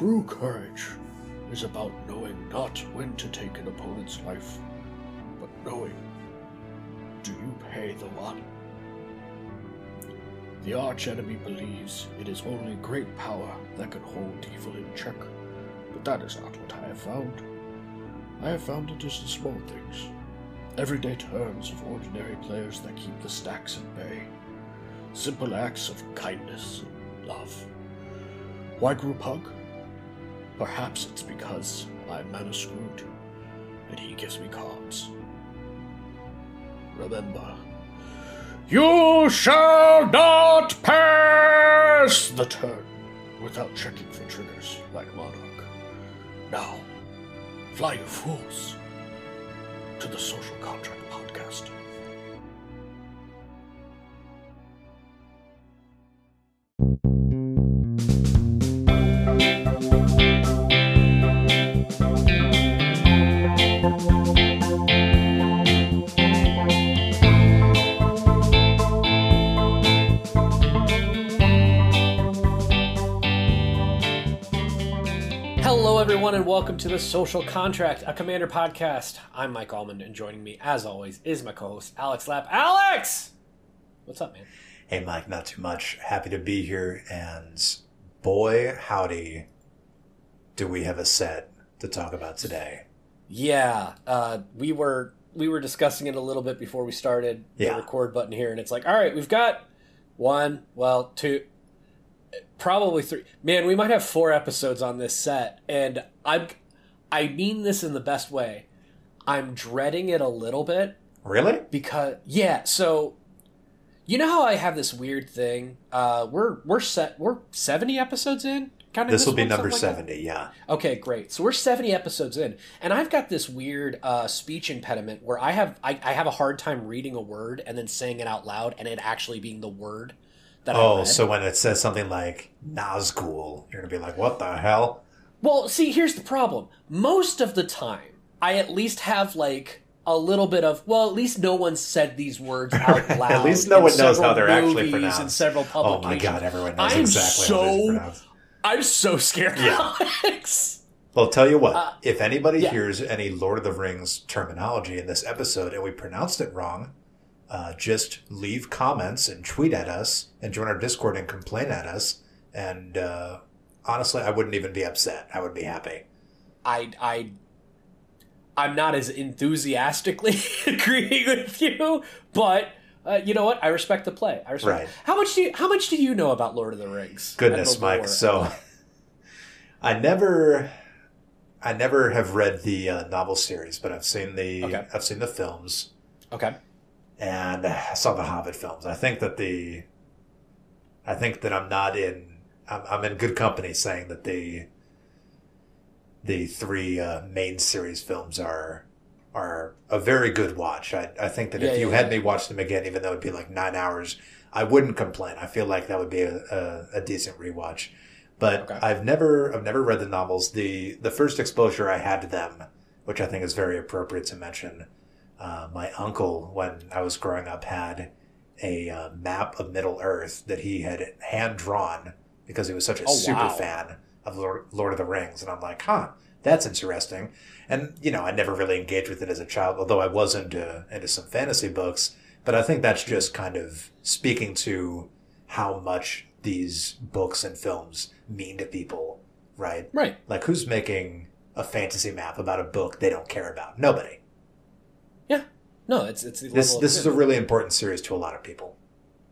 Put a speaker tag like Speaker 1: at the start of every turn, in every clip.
Speaker 1: True courage is about knowing not when to take an opponent's life, but knowing do you pay the one? The archenemy believes it is only great power that can hold evil in check, but that is not what I have found. I have found it is the small things, everyday turns of ordinary players that keep the stacks at bay, simple acts of kindness and love. Why group hug? Perhaps it's because I'm mana and he gives me cards. Remember, you shall not pass the turn without checking for triggers like Monarch. Now, fly you fools to the Social Contract Podcast.
Speaker 2: Social Contract, a Commander podcast. I'm Mike Almond, and joining me, as always, is my co-host Alex Lapp. Alex, what's up, man?
Speaker 3: Hey, Mike, not too much. Happy to be here. And boy, howdy, do we have a set to talk about today.
Speaker 2: Yeah, uh, we were we were discussing it a little bit before we started the
Speaker 3: Yeah.
Speaker 2: record button here, and it's like, all right, we've got one, well, two, probably three. Man, we might have four episodes on this set, and I'm I mean this in the best way. I'm dreading it a little bit
Speaker 3: Really?
Speaker 2: because yeah so you know how i have this weird thing uh we're we're set we're 70 episodes in kind of
Speaker 3: This will be number 70, yeah.
Speaker 2: okay great so we're 70 episodes in and i've got this weird uh speech impediment where i have I, I have a hard time reading a word and then saying it out loud and it actually being the word that I
Speaker 3: Oh, so when it says something like Nazgul, you're going to be like, what the hell?
Speaker 2: Well, see, here's the problem. Most of the time, I at least have like a little bit of well, at least no one said these words out loud.
Speaker 3: At least no one knows how they're actually pronounced.
Speaker 2: And several
Speaker 3: Oh my god, everyone knows
Speaker 2: I'm
Speaker 3: exactly
Speaker 2: so
Speaker 3: how is pronounced.
Speaker 2: I'm so scared.
Speaker 3: Yeah.
Speaker 2: Alex.
Speaker 3: Well, tell you what,
Speaker 2: Uh,
Speaker 3: if anybody
Speaker 2: yeah.
Speaker 3: hears any Lord of the Rings terminology in this episode and we pronounced it wrong, uh, just leave comments and tweet at us and join our Discord and complain at us. And uh, honestly, I wouldn't even be upset. I would be happy.
Speaker 2: I I I'm not as enthusiastically agreeing with you, but. Uh, you know what? I respect the play. I respect.
Speaker 3: Right.
Speaker 2: How much do you, How much do you know about Lord of the Rings?
Speaker 3: Goodness? Mike. So I never, I never have read the uh, novel series, but I've seen the,
Speaker 2: Okay.
Speaker 3: I've seen the films,
Speaker 2: okay,
Speaker 3: and I saw the Hobbit films. I think that the, I think that I'm not in, I'm, I'm in good company saying that the, the three uh, main series films are are a very good watch. I, I think that
Speaker 2: Yeah,
Speaker 3: if you
Speaker 2: yeah,
Speaker 3: had
Speaker 2: yeah.
Speaker 3: me watch them again, even though it'd be like nine hours, I wouldn't complain. I feel like that would be a, a, a decent rewatch. But
Speaker 2: Okay.
Speaker 3: I've never I've never read the novels. The the first exposure I had to them, which I think is very appropriate to mention, uh, my uncle when I was growing up had a uh, map of Middle Earth that he had hand drawn because he was such a
Speaker 2: Oh,
Speaker 3: super
Speaker 2: wow.
Speaker 3: fan of Lord, Lord of the Rings, and I'm like, huh, that's interesting. And you know, I never really engaged with it as a child, although I was into into some fantasy books. But I think that's just kind of speaking to how much these books and films mean to people, right?
Speaker 2: right.
Speaker 3: Like, who's making a fantasy map about a book they don't care about? Nobody.
Speaker 2: Yeah. No, it's it's
Speaker 3: This this is a really important series to a lot of people.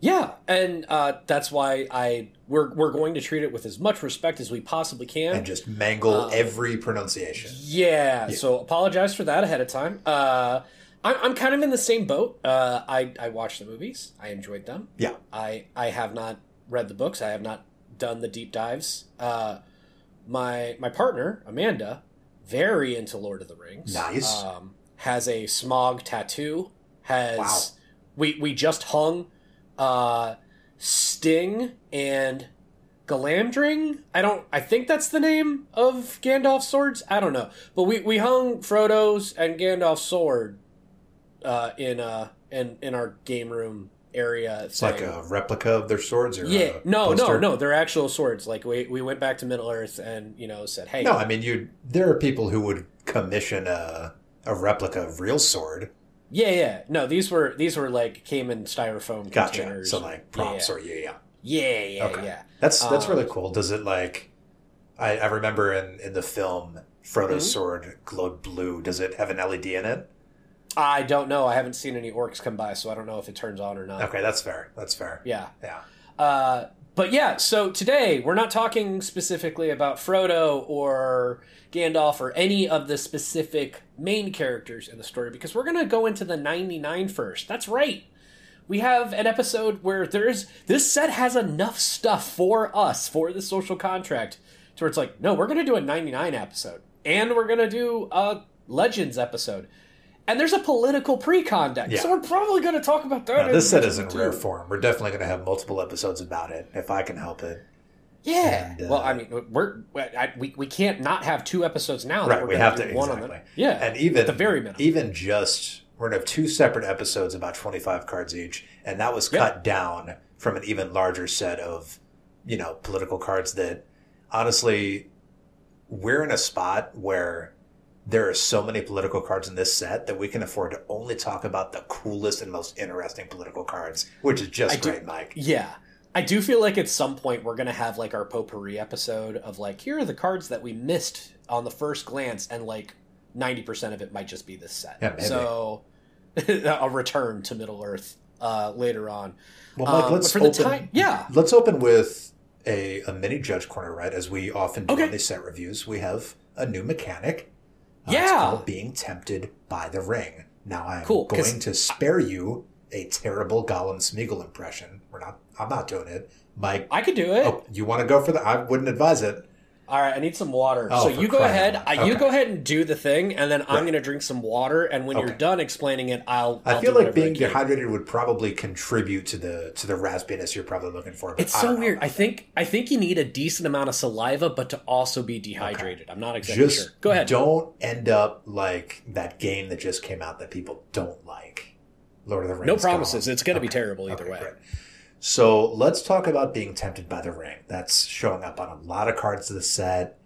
Speaker 2: Yeah, and uh, that's why I we're we're going to treat it with as much respect as we possibly can.
Speaker 3: and just mangle
Speaker 2: Uh,
Speaker 3: every pronunciation.
Speaker 2: yeah,
Speaker 3: Yeah.
Speaker 2: so apologize for that ahead of time. Uh, I'm I'm kind of in the same boat. Uh, I I watched the movies. I enjoyed them.
Speaker 3: Yeah.
Speaker 2: I I have not read the books. I have not done the deep dives. Uh, my my partner Amanda, very into Lord of the Rings.
Speaker 3: Nice.
Speaker 2: Um, has a Smaug tattoo. Has
Speaker 3: Wow.
Speaker 2: we we just hung uh, Sting and Galamdring. I don't. I think that's the name of Gandalf's swords. I don't know, but we we hung Frodo's and Gandalf's sword uh, in uh in in our game room area.
Speaker 3: It's like a replica of their swords, or
Speaker 2: yeah, no, no, no. They're actual swords. Like we we went back to Middle Earth and you know said, hey,
Speaker 3: No, I mean you. There are people who would commission a a replica of real sword.
Speaker 2: Yeah, yeah. No, these were these were like came in styrofoam
Speaker 3: Gotcha.
Speaker 2: containers.
Speaker 3: So like props
Speaker 2: yeah,
Speaker 3: or yeah, yeah.
Speaker 2: yeah, yeah,
Speaker 3: Okay.
Speaker 2: yeah.
Speaker 3: That's that's
Speaker 2: Um,
Speaker 3: really cool. Does it like? I, I remember in in the film Frodo's
Speaker 2: Mhm.
Speaker 3: sword glowed blue. Does it have an LED in it?
Speaker 2: I don't know. I haven't seen any orcs come by, so I don't know if it turns on or not.
Speaker 3: Okay, that's fair. That's fair.
Speaker 2: Yeah.
Speaker 3: Yeah.
Speaker 2: Uh, but yeah, so today we're not talking specifically about Frodo or Gandalf or any of the specific main characters in the story because we're going to go into the 99 first. That's right. We have an episode where there's this set has enough stuff for us for the social contract to where it's like, no, we're going to do a 99 episode and we're going to do a Legends episode. And there's a political pre-con deck,
Speaker 3: Yeah.
Speaker 2: so we're probably going to talk about that.
Speaker 3: This set is in rare form. We're definitely going to have multiple episodes about it if I can help it.
Speaker 2: Yeah.
Speaker 3: And, uh,
Speaker 2: well, I mean, we're I, we we can't not have two episodes now. that
Speaker 3: Right, we have to
Speaker 2: one on
Speaker 3: exactly.
Speaker 2: yeah,
Speaker 3: and even
Speaker 2: at the very minimum.
Speaker 3: even just we're gonna have two separate episodes about 25 cards each and that was
Speaker 2: Yeah.
Speaker 3: cut down from an even larger set of you know political cards that honestly we're in a spot where there are so many political cards in this set that we can afford to only talk about the coolest and most interesting political cards which is just
Speaker 2: I do-
Speaker 3: great mike
Speaker 2: yeah. I do feel like at some point we're gonna have like our potpourri episode of like here are the cards that we missed on the first glance, and like ninety percent of it might just be this set.
Speaker 3: Yeah.
Speaker 2: So a return to Middle Earth uh, later on.
Speaker 3: well mike
Speaker 2: Um,
Speaker 3: let's
Speaker 2: but for the
Speaker 3: open
Speaker 2: time, yeah,
Speaker 3: let's open with a, a mini judge corner right as we often do
Speaker 2: Okay.
Speaker 3: on these set reviews we have a new mechanic It's
Speaker 2: Yeah.
Speaker 3: called being tempted by the ring. Now I'm
Speaker 2: Cool,
Speaker 3: going to spare you a terrible Gollum Smeagol impression. We're not. I'm not doing it. Mike,
Speaker 2: I could do it.
Speaker 3: oh, you want to go for the? I wouldn't advise it.
Speaker 2: All right, I need some water.
Speaker 3: Oh,
Speaker 2: so you go ahead. I,
Speaker 3: loud.
Speaker 2: You go ahead and do the thing, and then I'm going to drink some water. And when you're done explaining it, I'll.
Speaker 3: I
Speaker 2: I'll
Speaker 3: feel
Speaker 2: do
Speaker 3: like being dehydrated would probably contribute to the to the raspiness you're probably looking for. But
Speaker 2: It's
Speaker 3: I
Speaker 2: so
Speaker 3: know.
Speaker 2: weird. I think I think you need a decent amount of saliva, but to also be dehydrated. I'm not exactly
Speaker 3: Just
Speaker 2: sure. Go ahead.
Speaker 3: Don't end up like that game that just came out that people don't like. Lord of the Rings.
Speaker 2: No promises. It's going to be terrible either
Speaker 3: Okay,
Speaker 2: way.
Speaker 3: great. So let's talk about being tempted by the ring. That's showing up on a lot of cards of the set.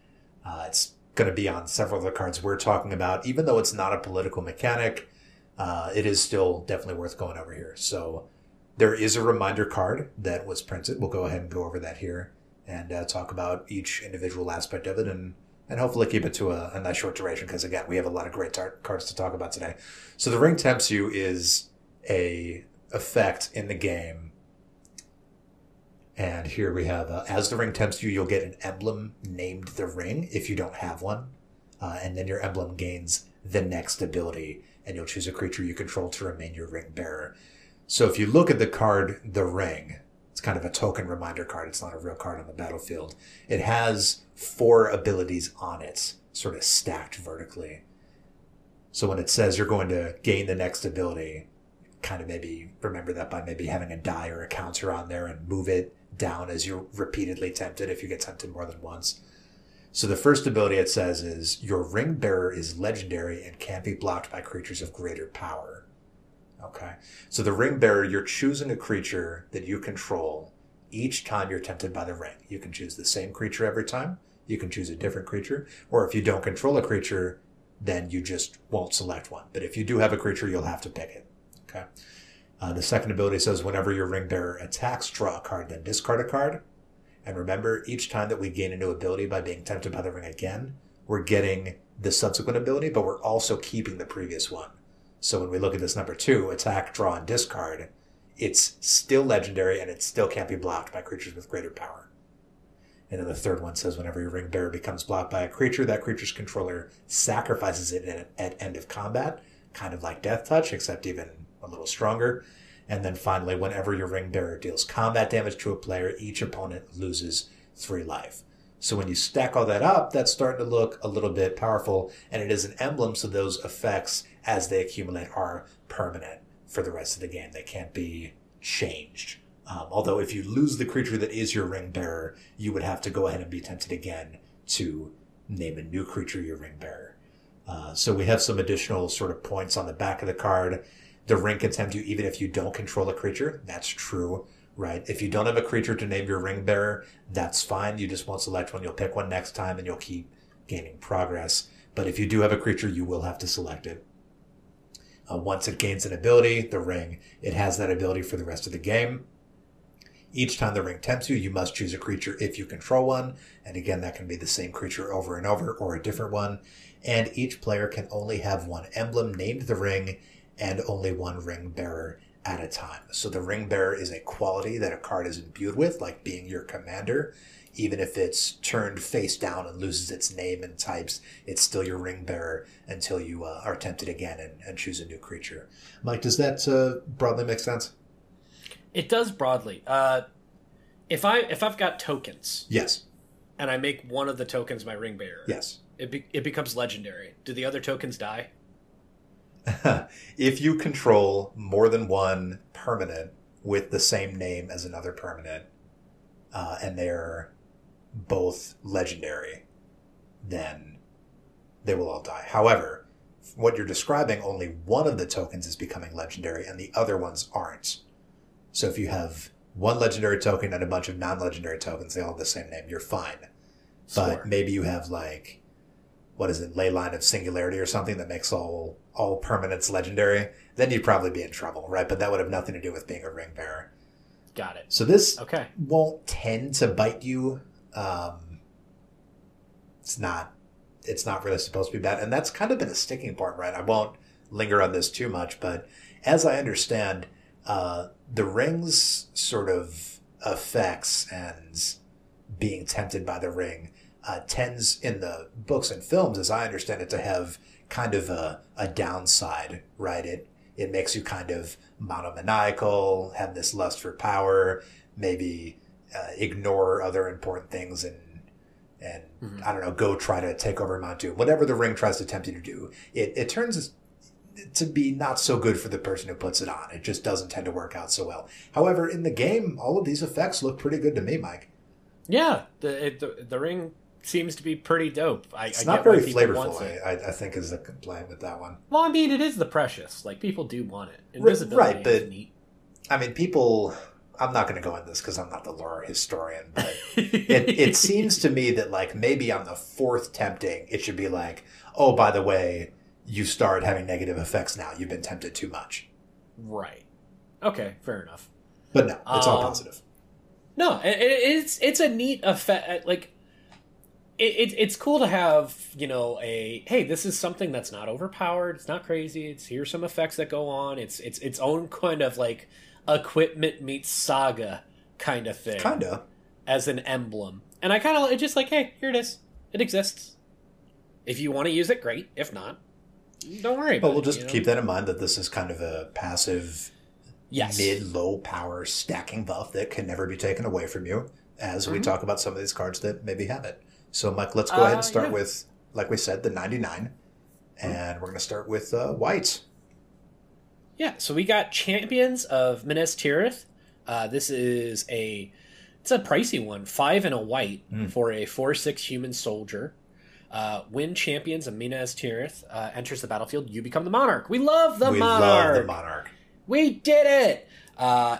Speaker 3: Uh, it's going to be on several of the cards we're talking about. Even though it's not a political mechanic, uh, it is still definitely worth going over here. So there is a reminder card that was printed. We'll go ahead and go over that here and uh, talk about each individual aspect of it and, and hopefully keep it to a, a nice short duration because, again, we have a lot of great tar- cards to talk about today. So the ring tempts you is a effect in the game and here we have, uh, as the ring tempts you, you'll get an emblem named the ring if you don't have one. Uh, and then your emblem gains the next ability, and you'll choose a creature you control to remain your ring bearer. So if you look at the card, the ring, it's kind of a token reminder card. It's not a real card on the battlefield. It has four abilities on it, sort of stacked vertically. So when it says you're going to gain the next ability, kind of maybe remember that by maybe having a die or a counter on there and move it down as you're repeatedly tempted if you get tempted more than once. So the first ability it says is your ring bearer is legendary and can't be blocked by creatures of greater power. Okay. So the ring bearer, you're choosing a creature that you control each time you're tempted by the ring. You can choose the same creature every time. You can choose a different creature. Or if you don't control a creature, then you just won't select one. But if you do have a creature, you'll have to pick it. Okay. Uh, the second ability says whenever your ring bearer attacks, draw a card, then discard a card. And remember, each time that we gain a new ability by being tempted by the ring again, we're getting the subsequent ability, but we're also keeping the previous one. So when we look at this number two, attack, draw, and discard, it's still legendary and it still can't be blocked by creatures with greater power. And then the third one says whenever your ring bearer becomes blocked by a creature, that creature's controller sacrifices it at, at end of combat, kind of like Death Touch, except even a little stronger. And then finally, whenever your ring bearer deals combat damage to a player, each opponent loses three life. So when you stack all that up, that's starting to look a little bit powerful, and it is an emblem, so those effects, as they accumulate, are permanent for the rest of the game. They can't be changed. Um, although if you lose the creature that is your ring bearer, you would have to go ahead and be tempted again to name a new creature your ring bearer. Uh, so we have some additional sort of points on the back of the card. The ring can tempt you even if you don't control a creature. That's true, right? If you don't have a creature to name your ring bearer, that's fine. You just won't select one. You'll pick one next time and you'll keep gaining progress. But if you do have a creature, you will have to select it. Uh, once it gains an ability, the ring, it has that ability for the rest of the game. Each time the ring tempts you, you must choose a creature if you control one. And again, that can be the same creature over and over or a different one. And each player can only have one emblem named the ring and only one ring bearer at a time. So the ring bearer is a quality that a card is imbued with, like being your commander. Even if it's turned face down and loses its name and types, it's still your ring bearer until you uh, are tempted again and, and choose a new creature. Mike, does that uh, broadly make sense?
Speaker 2: It does broadly. Uh, if I if I've got tokens
Speaker 3: Yes.
Speaker 2: and I make one of the tokens my ring bearer,
Speaker 3: Yes.
Speaker 2: it be, it becomes legendary. Do the other tokens die?
Speaker 3: if you control more than one permanent with the same name as another permanent, uh, and they're both legendary, then they will all die. However, what you're describing, only one of the tokens is becoming legendary, and the other ones aren't. So if you have one legendary token and a bunch of non-legendary tokens, they all have the same name, you're fine. But maybe you have like what is it, Leyline of Singularity or something that makes all all permanents legendary, then you'd probably be in trouble, right? But that would have nothing to do with being a ring bearer.
Speaker 2: Got it.
Speaker 3: So this
Speaker 2: Okay.
Speaker 3: won't tend to bite you. Um, it's not. It's not really supposed to be bad, and that's kind of been a sticking point, right? I won't linger on this too much, but as I understand, uh, the rings sort of effects and being tempted by the ring uh, tends in the books and films, as I understand it, to have kind of a, a downside, right? It it makes you kind of monomaniacal, have this lust for power, maybe uh, ignore other important things and and I don't know, go try to take over Mount Doom. Whatever the ring tries to tempt you to do, it, it turns to be not so good for the person who puts it on. It just doesn't tend to work out so well. However, in the game, all of these effects look pretty good to me, Mike.
Speaker 2: Yeah, the it, the, the ring seems to be pretty dope. I,
Speaker 3: It's
Speaker 2: I
Speaker 3: not very flavorful. I, I think, is the complaint with that one.
Speaker 2: Well, I mean, it is the precious. Like people do want it. Invisibility
Speaker 3: right,
Speaker 2: is
Speaker 3: but-
Speaker 2: neat.
Speaker 3: I mean, people. I'm not going to go into this because I'm not the lore historian, but it, it seems to me that like maybe on the fourth tempting, it should be like, oh, by the way, you start having negative effects now. You've been tempted too much.
Speaker 2: right. Okay, fair enough.
Speaker 3: But no, it's all
Speaker 2: Um,
Speaker 3: positive.
Speaker 2: No, it- it's it's a neat effect. Like, it, it it's cool to have you know a hey, this is something that's not overpowered. It's not crazy. It's here's some effects that go on. It's it's its own kind of like equipment meets saga kind of thing.
Speaker 3: Kinda.
Speaker 2: as an emblem. And I kind of it's just like, hey, here it is. It exists. If you want to use it, great. If not, don't worry.
Speaker 3: But
Speaker 2: about
Speaker 3: we'll
Speaker 2: it,
Speaker 3: just
Speaker 2: you know?
Speaker 3: keep that in mind that this is kind of a passive,
Speaker 2: yes.
Speaker 3: mid low power stacking buff that can never be taken away from you. As we
Speaker 2: Mhm.
Speaker 3: talk about some of these cards that maybe have it. So, Mike, let's go
Speaker 2: Uh,
Speaker 3: ahead and start
Speaker 2: yeah.
Speaker 3: with, like we said, the 99. And we're going to start with uh, white.
Speaker 2: Yeah. So we got champions of Minas Tirith. Uh, this is a it's a pricey one, five and a white
Speaker 3: Mm.
Speaker 2: for a four six human soldier. Uh, when champions of Minas Tirith uh, enters the battlefield, you become the monarch. We love the
Speaker 3: we
Speaker 2: monarch.
Speaker 3: We love the monarch.
Speaker 2: We did it! Uh,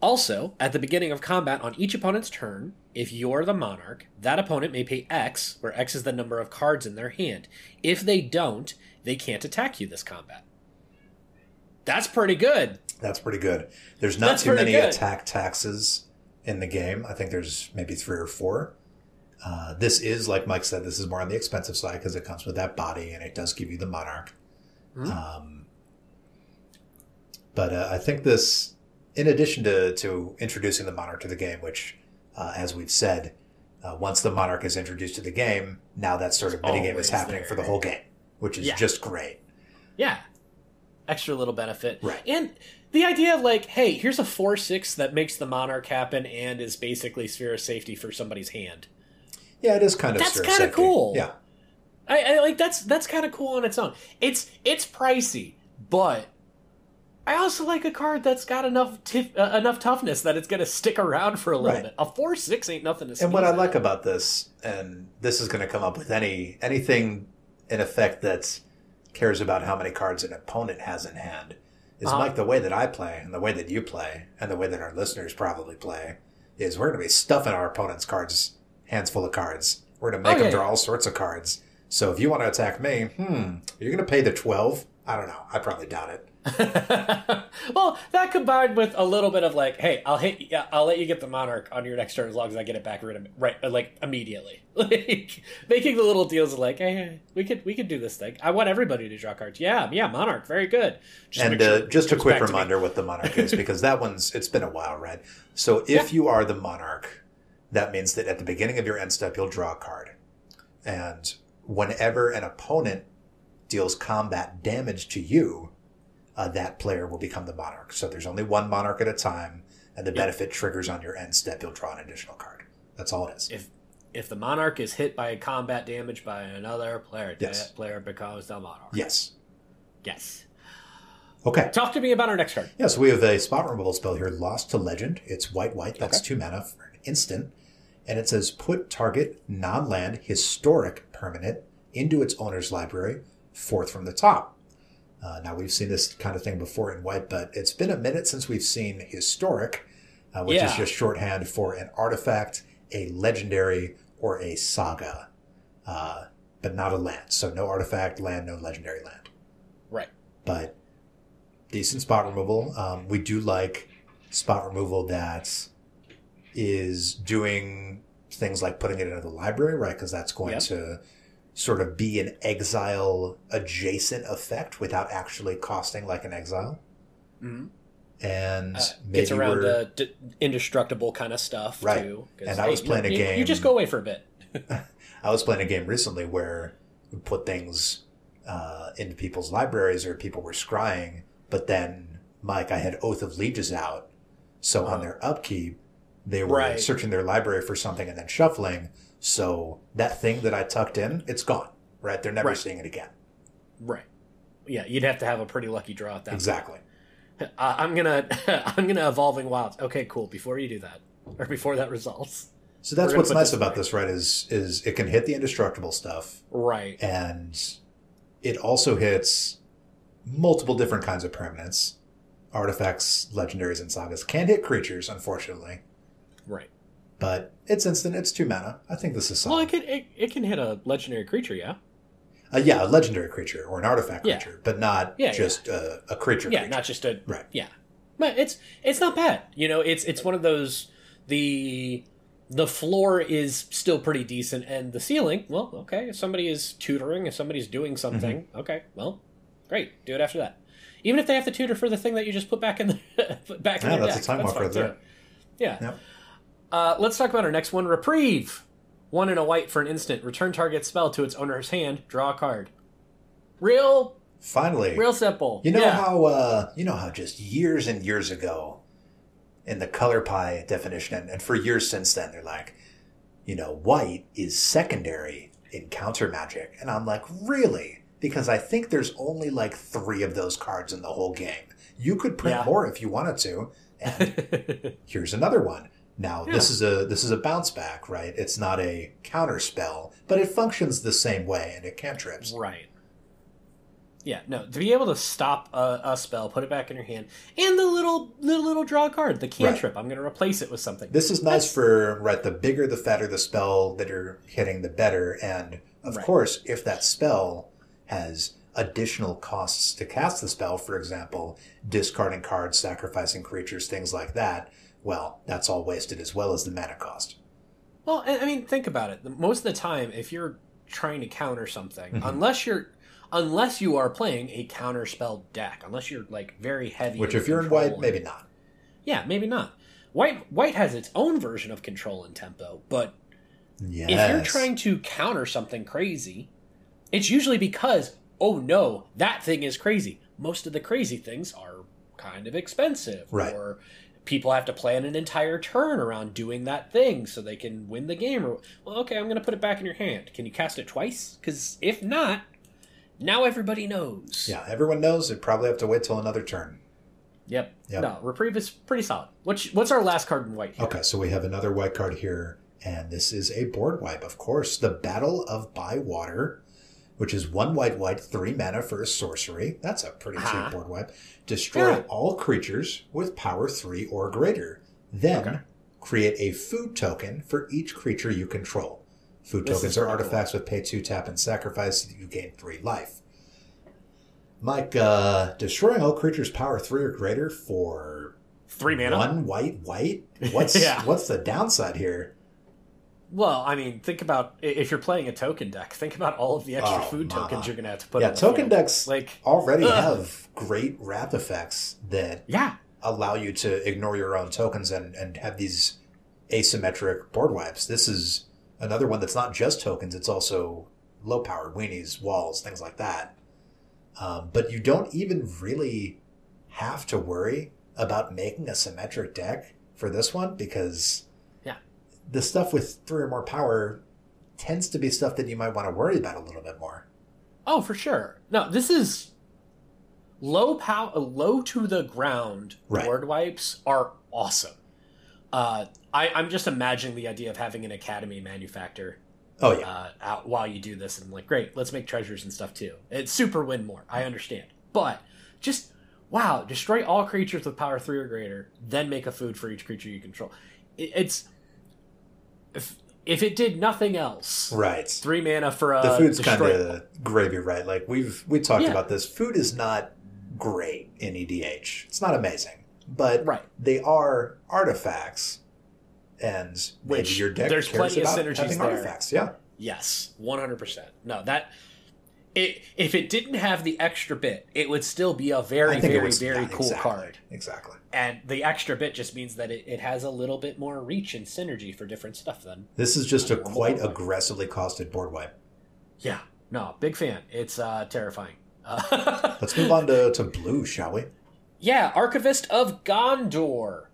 Speaker 2: also, at the beginning of combat on each opponent's turn, if you're the monarch, that opponent may pay X, where X is the number of cards in their hand. If they don't, they can't attack you this combat. That's pretty good.
Speaker 3: That's pretty good. There's not
Speaker 2: That's
Speaker 3: too many
Speaker 2: good.
Speaker 3: attack taxes in the game. I think there's maybe three or four. Uh, this is, like Mike said, this is more on the expensive side because it comes with that body and it does give you the monarch.
Speaker 2: Mhm.
Speaker 3: Um, but uh, I think this, in addition to, to introducing the monarch to the game, which, uh, as we've said, uh, once the monarch is introduced to the game, now that sort of minigame is happening
Speaker 2: there.
Speaker 3: for the whole game, which is
Speaker 2: Yeah.
Speaker 3: just great.
Speaker 2: Yeah. Extra little benefit.
Speaker 3: Right.
Speaker 2: And the idea of like, hey, here's a 4 6 that makes the monarch happen and is basically sphere of safety for somebody's hand.
Speaker 3: Yeah, it is kind of
Speaker 2: That's
Speaker 3: sphere
Speaker 2: kinda
Speaker 3: safety.
Speaker 2: cool.
Speaker 3: Yeah.
Speaker 2: I, I like that's that's kind of cool on its own. It's it's pricey, but I also like a card that's got enough tif- uh, enough toughness that it's gonna stick around for a little
Speaker 3: Right.
Speaker 2: bit. A four six ain't nothing to.
Speaker 3: And what I like about this, and this is going to come up with any anything in effect that cares about how many cards an opponent has in hand, is
Speaker 2: Uh-huh.
Speaker 3: Mike, the way that I play and the way that you play and the way that our listeners probably play is we're going to be stuffing our opponent's cards, hands full of cards. We're going to make
Speaker 2: Oh,
Speaker 3: them
Speaker 2: yeah,
Speaker 3: draw
Speaker 2: yeah.
Speaker 3: all sorts of cards. So if you want to attack me, hmm, you're going to pay the 12? I don't know. I probably doubt it.
Speaker 2: well, that combined with a little bit of like, hey, I'll hit, yeah, I'll let you get the monarch on your next turn as long as I get it back right, right uh, like immediately. Like making the little deals of like, hey, hey, we could we could do this thing. I want everybody to draw cards. Yeah, yeah, monarch, very good. Just
Speaker 3: and
Speaker 2: sure
Speaker 3: uh, just a quick
Speaker 2: back to me.
Speaker 3: reminder what the monarch is because that one's it's been a while right so if
Speaker 2: Yeah.
Speaker 3: you are the monarch that means that at the beginning of your end step you'll draw a card and whenever an opponent deals combat damage to you uh, that player will become the monarch so there's only one monarch at a time and the benefit triggers on your end step you'll draw an additional card that's all it is
Speaker 2: If if the monarch is hit by combat damage by another player,
Speaker 3: Yes.
Speaker 2: that player becomes the monarch.
Speaker 3: yes
Speaker 2: Yes.
Speaker 3: okay
Speaker 2: Talk to me about our next card.
Speaker 3: Yeah, so we have a spot removal spell here, Lost to Legend. It's white white. That's
Speaker 2: Okay.
Speaker 3: two mana for an instant, and it says put target non-land historic permanent into its owner's library, fourth from the top. Uh, now we've seen this kind of thing before in white, but it's been a minute since we've seen historic, uh, which is just shorthand for an artifact, a legendary, or a saga, uh, but not a land. So no artifact, land, no legendary land
Speaker 2: Right.
Speaker 3: but decent spot removal. Um, we do like spot removal that is doing things like putting it into the library, right? Because that's going
Speaker 2: Yep.
Speaker 3: to sort of be an exile adjacent effect without actually costing like an exile.
Speaker 2: Mhm.
Speaker 3: And
Speaker 2: Uh,
Speaker 3: maybe
Speaker 2: gets around the d- indestructible kind of stuff
Speaker 3: Right.
Speaker 2: too.
Speaker 3: And I was
Speaker 2: you
Speaker 3: playing
Speaker 2: know,
Speaker 3: a game-
Speaker 2: You just go away for a bit.
Speaker 3: I was playing a game recently where we put things uh, into people's libraries or people were scrying, but then Mike, I had Oath of Lieges out, so on
Speaker 2: Oh.
Speaker 3: their upkeep, they were
Speaker 2: Right.
Speaker 3: searching their library for something and then shuffling. So that thing that I tucked in, it's gone. Right? They're never
Speaker 2: Right.
Speaker 3: seeing it again.
Speaker 2: Right. Yeah, you'd have to have a pretty lucky draw at that.
Speaker 3: Exactly.
Speaker 2: Uh, I'm gonna I'm gonna evolving wilds. Okay, cool. Before you do that, or before that results.
Speaker 3: So that's what's nice
Speaker 2: this
Speaker 3: about this, right? Is is it can hit the indestructible stuff,
Speaker 2: Right.
Speaker 3: and it also hits multiple different kinds of permanents, artifacts, legendaries, and sagas. Can't hit creatures, unfortunately,
Speaker 2: Right.
Speaker 3: But it's instant. It's two mana. I think this is solid.
Speaker 2: Well, it can it, it can hit a legendary creature. Yeah.
Speaker 3: uh, yeah, a legendary creature or an artifact
Speaker 2: Yeah.
Speaker 3: creature, but not
Speaker 2: Yeah, yeah.
Speaker 3: just A, a creature.
Speaker 2: Yeah,
Speaker 3: creature.
Speaker 2: not just a
Speaker 3: right.
Speaker 2: Yeah, but it's it's not bad. You know, it's it's one of those the the floor is still pretty decent, and the ceiling, well, okay. If somebody is tutoring, if somebody's doing something,
Speaker 3: Mm-hmm.
Speaker 2: okay, well, great, do it after that. Even if they have to tutor for the thing that you just put back in the back in
Speaker 3: Yeah,
Speaker 2: their
Speaker 3: that's a
Speaker 2: deck,
Speaker 3: time
Speaker 2: that's
Speaker 3: there.
Speaker 2: Yeah.
Speaker 3: Yep.
Speaker 2: Uh, let's talk about our next one, reprieve. One in a white for an instant. Return target spell to its owner's hand. Draw a card. Real,
Speaker 3: Finally,
Speaker 2: real simple.
Speaker 3: You know
Speaker 2: Yeah.
Speaker 3: how uh, you know how just years and years ago, in the color pie definition, and, and for years since then, they're like, you know, white is secondary in counter magic, and I'm like, really? Because I think there's only like three of those cards in the whole game. You could print
Speaker 2: Yeah.
Speaker 3: more if you wanted to, and here's another one. Now this is a this is a bounce back, right? It's not a counter spell, but it functions the same way, and it cantrips.
Speaker 2: Right. Yeah, no. To be able to stop a, a spell, put it back in your hand, and the little little little draw card, the cantrip. I'm going to replace it with something.
Speaker 3: This is nice for right. The bigger, the fatter the spell that you're hitting, the better. And of
Speaker 2: Right.
Speaker 3: course, if that spell has additional costs to cast the spell, for example, discarding cards, sacrificing creatures, things like that, well, that's all wasted as well as the mana cost.
Speaker 2: Well, I mean, think about it. Most of the time, if you're trying to counter something,
Speaker 3: Mm-hmm.
Speaker 2: unless you're unless you are playing a counter spell deck, unless you're like very heavy,
Speaker 3: Which, if you're in white,
Speaker 2: and-
Speaker 3: maybe not.
Speaker 2: yeah, maybe not. White white has its own version of control and tempo, but
Speaker 3: Yes.
Speaker 2: if you're trying to counter something crazy, it's usually because, oh no, that thing is crazy. Most of the crazy things are kind of expensive.
Speaker 3: Right.
Speaker 2: Or people have to plan an entire turn around doing that thing so they can win the game. Or, well, okay, I'm going to put it back in your hand. Can you cast it twice? Because if not, now everybody knows.
Speaker 3: yeah, everyone knows they probably have to wait till another turn.
Speaker 2: Yep.
Speaker 3: Yep.
Speaker 2: No, Reprieve is pretty solid. What's, what's our last card in white here?
Speaker 3: Okay, so we have another white card here, and this is a board wipe, of course. The Battle of Bywater, which is one white white, three mana for a sorcery. That's a pretty
Speaker 2: Uh-huh.
Speaker 3: cheap board wipe. Destroy
Speaker 2: Yeah.
Speaker 3: all creatures with power three or greater. Then
Speaker 2: Okay.
Speaker 3: create a food token for each creature you control. Food
Speaker 2: This
Speaker 3: tokens are
Speaker 2: pretty cool.
Speaker 3: artifacts with pay two tap and sacrifice. so That you gain three life. Mike, uh, destroying all creatures power three or greater for
Speaker 2: Three mana.
Speaker 3: one white white. What's
Speaker 2: Yeah.
Speaker 3: what's the downside here?
Speaker 2: Well, I mean, think about if you're playing a token deck. Think about all of the extra
Speaker 3: Oh,
Speaker 2: food
Speaker 3: mama.
Speaker 2: tokens you're gonna have to put.
Speaker 3: yeah, token decks
Speaker 2: Like,
Speaker 3: already
Speaker 2: ugh.
Speaker 3: have great wrath effects that
Speaker 2: yeah,
Speaker 3: allow you to ignore your own tokens and, and have these asymmetric board wipes. This is another one that's not just tokens, it's also low power, weenies, walls, things like that. Um, but you don't even really have to worry about making a symmetric deck for this one because. The stuff with three or more power tends to be stuff that you might want to worry about a little bit more.
Speaker 2: Oh, for sure. No, this is low power, low to the ground
Speaker 3: Right.
Speaker 2: board wipes are awesome. Uh, I, I'm just imagining the idea of having an Academy Manufactor
Speaker 3: Oh yeah.
Speaker 2: uh, out while you do this, and I'm like, great, let's make treasures and stuff too. It's super win more. I understand, but just wow, destroy all creatures with power three or greater, then make a food for each creature you control. It, it's if if it did nothing else,
Speaker 3: right.
Speaker 2: three mana for a
Speaker 3: the food's kind of gravy, right? Like we've we talked
Speaker 2: Yeah.
Speaker 3: about this. Food is not great in EDH. It's not amazing, but
Speaker 2: Right.
Speaker 3: they are artifacts, and
Speaker 2: Which
Speaker 3: your deck
Speaker 2: there's plenty of synergies there.
Speaker 3: artifacts. Yeah,
Speaker 2: Yes, one hundred percent. No, that it if it didn't have the extra bit, it would still be a very,
Speaker 3: I think it
Speaker 2: very,
Speaker 3: was-
Speaker 2: very
Speaker 3: yeah,
Speaker 2: cool
Speaker 3: exactly,
Speaker 2: card.
Speaker 3: Exactly.
Speaker 2: And the extra bit just means that it, it has a little bit more reach and synergy for different stuff. Then,
Speaker 3: This is just a quite aggressively costed board wipe.
Speaker 2: yeah, no, big fan. It's uh, terrifying. Uh,
Speaker 3: Let's move on to, to blue, shall we?
Speaker 2: yeah, Archivist of Gondor.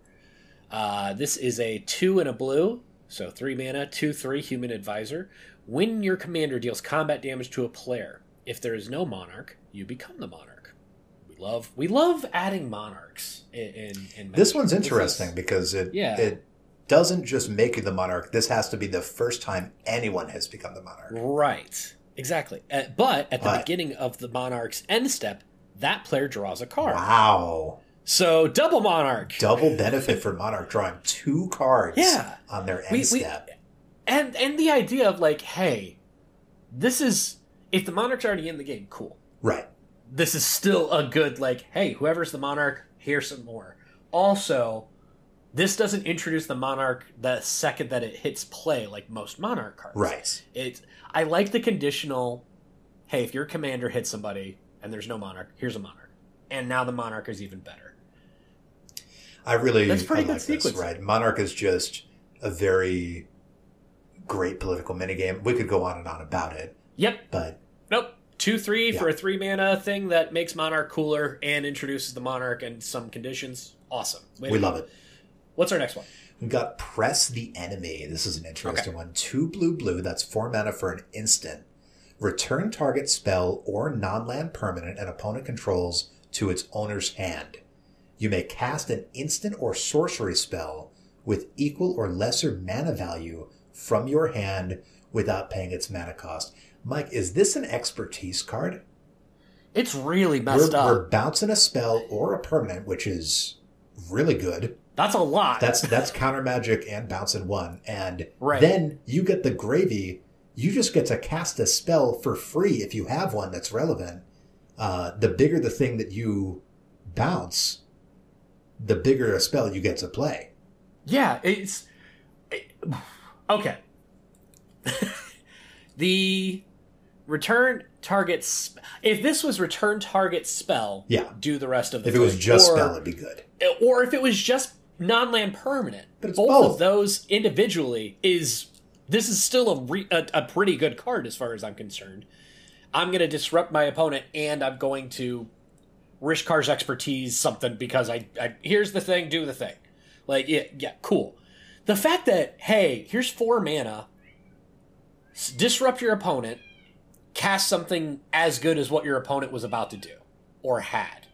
Speaker 2: Uh, this is a two and a blue, so three mana, two three human advisor. When your commander deals combat damage to a player, if there is no monarch, you become the monarch. We love we love adding monarchs in in, in
Speaker 3: This one's
Speaker 2: is-
Speaker 3: interesting because it
Speaker 2: Yeah.
Speaker 3: it doesn't just make you the monarch. This has to be the first time anyone has become the monarch.
Speaker 2: Right. Exactly. Uh, but at the
Speaker 3: But-
Speaker 2: beginning of the monarch's end step, that player draws a card.
Speaker 3: Wow.
Speaker 2: So double monarch.
Speaker 3: Double benefit for monarch drawing two cards
Speaker 2: Yeah.
Speaker 3: on their end
Speaker 2: We- we-
Speaker 3: step.
Speaker 2: and and the idea of like, hey, this is if the monarch's already in the game, cool.
Speaker 3: Right.
Speaker 2: This is still a good like, hey, whoever's the monarch, here's some more. Also, this doesn't introduce the monarch the second that it hits play like most monarch cards.
Speaker 3: Right.
Speaker 2: It's I like the conditional. Hey, if your commander hits somebody and there's no monarch, here's a monarch, and now the monarch is even better.
Speaker 3: I really
Speaker 2: That's pretty
Speaker 3: I
Speaker 2: good
Speaker 3: like
Speaker 2: sequence.
Speaker 3: right? Monarch is just a very great political minigame. We could go on and on about it,
Speaker 2: Yep.
Speaker 3: but
Speaker 2: Nope. Two three for a three mana thing that makes monarch cooler and introduces the monarch and some conditions. Awesome. Way
Speaker 3: we
Speaker 2: go.
Speaker 3: love it.
Speaker 2: What's our next one?
Speaker 3: We've got Press the Enemy. This is an interesting one. Two blue blue, that's four mana for an instant. Return target spell or non land permanent an opponent controls to its owner's hand. You may cast an instant or sorcery spell with equal or lesser mana value from your hand without paying its mana cost. Mike, is this an expertise card?
Speaker 2: It's really
Speaker 3: We're,
Speaker 2: messed
Speaker 3: we're bouncing a spell or a permanent, which is really good.
Speaker 2: That's a lot.
Speaker 3: That's that's counter magic and bounce in one, and
Speaker 2: Right.
Speaker 3: then you get the gravy. You just get to cast a spell for free if you have one that's relevant. Uh, the bigger the thing that you bounce, the bigger a spell you get to play.
Speaker 2: yeah. It's it- okay. the return target. Sp- if this was return target spell,
Speaker 3: Yeah.
Speaker 2: do the rest of the.
Speaker 3: If it was just
Speaker 2: Or-
Speaker 3: spell, it'd be good.
Speaker 2: or if it was just non-land permanent.
Speaker 3: But it's
Speaker 2: both,
Speaker 3: both.
Speaker 2: of those individually is this is still a, re, a a pretty good card as far as I'm concerned. I'm going to disrupt my opponent, and I'm going to Rishkar's expertise something because I, I here's the thing, do the thing. Like yeah, yeah, cool. The fact that hey, here's four mana, disrupt your opponent, cast something as good as what your opponent was about to do or had.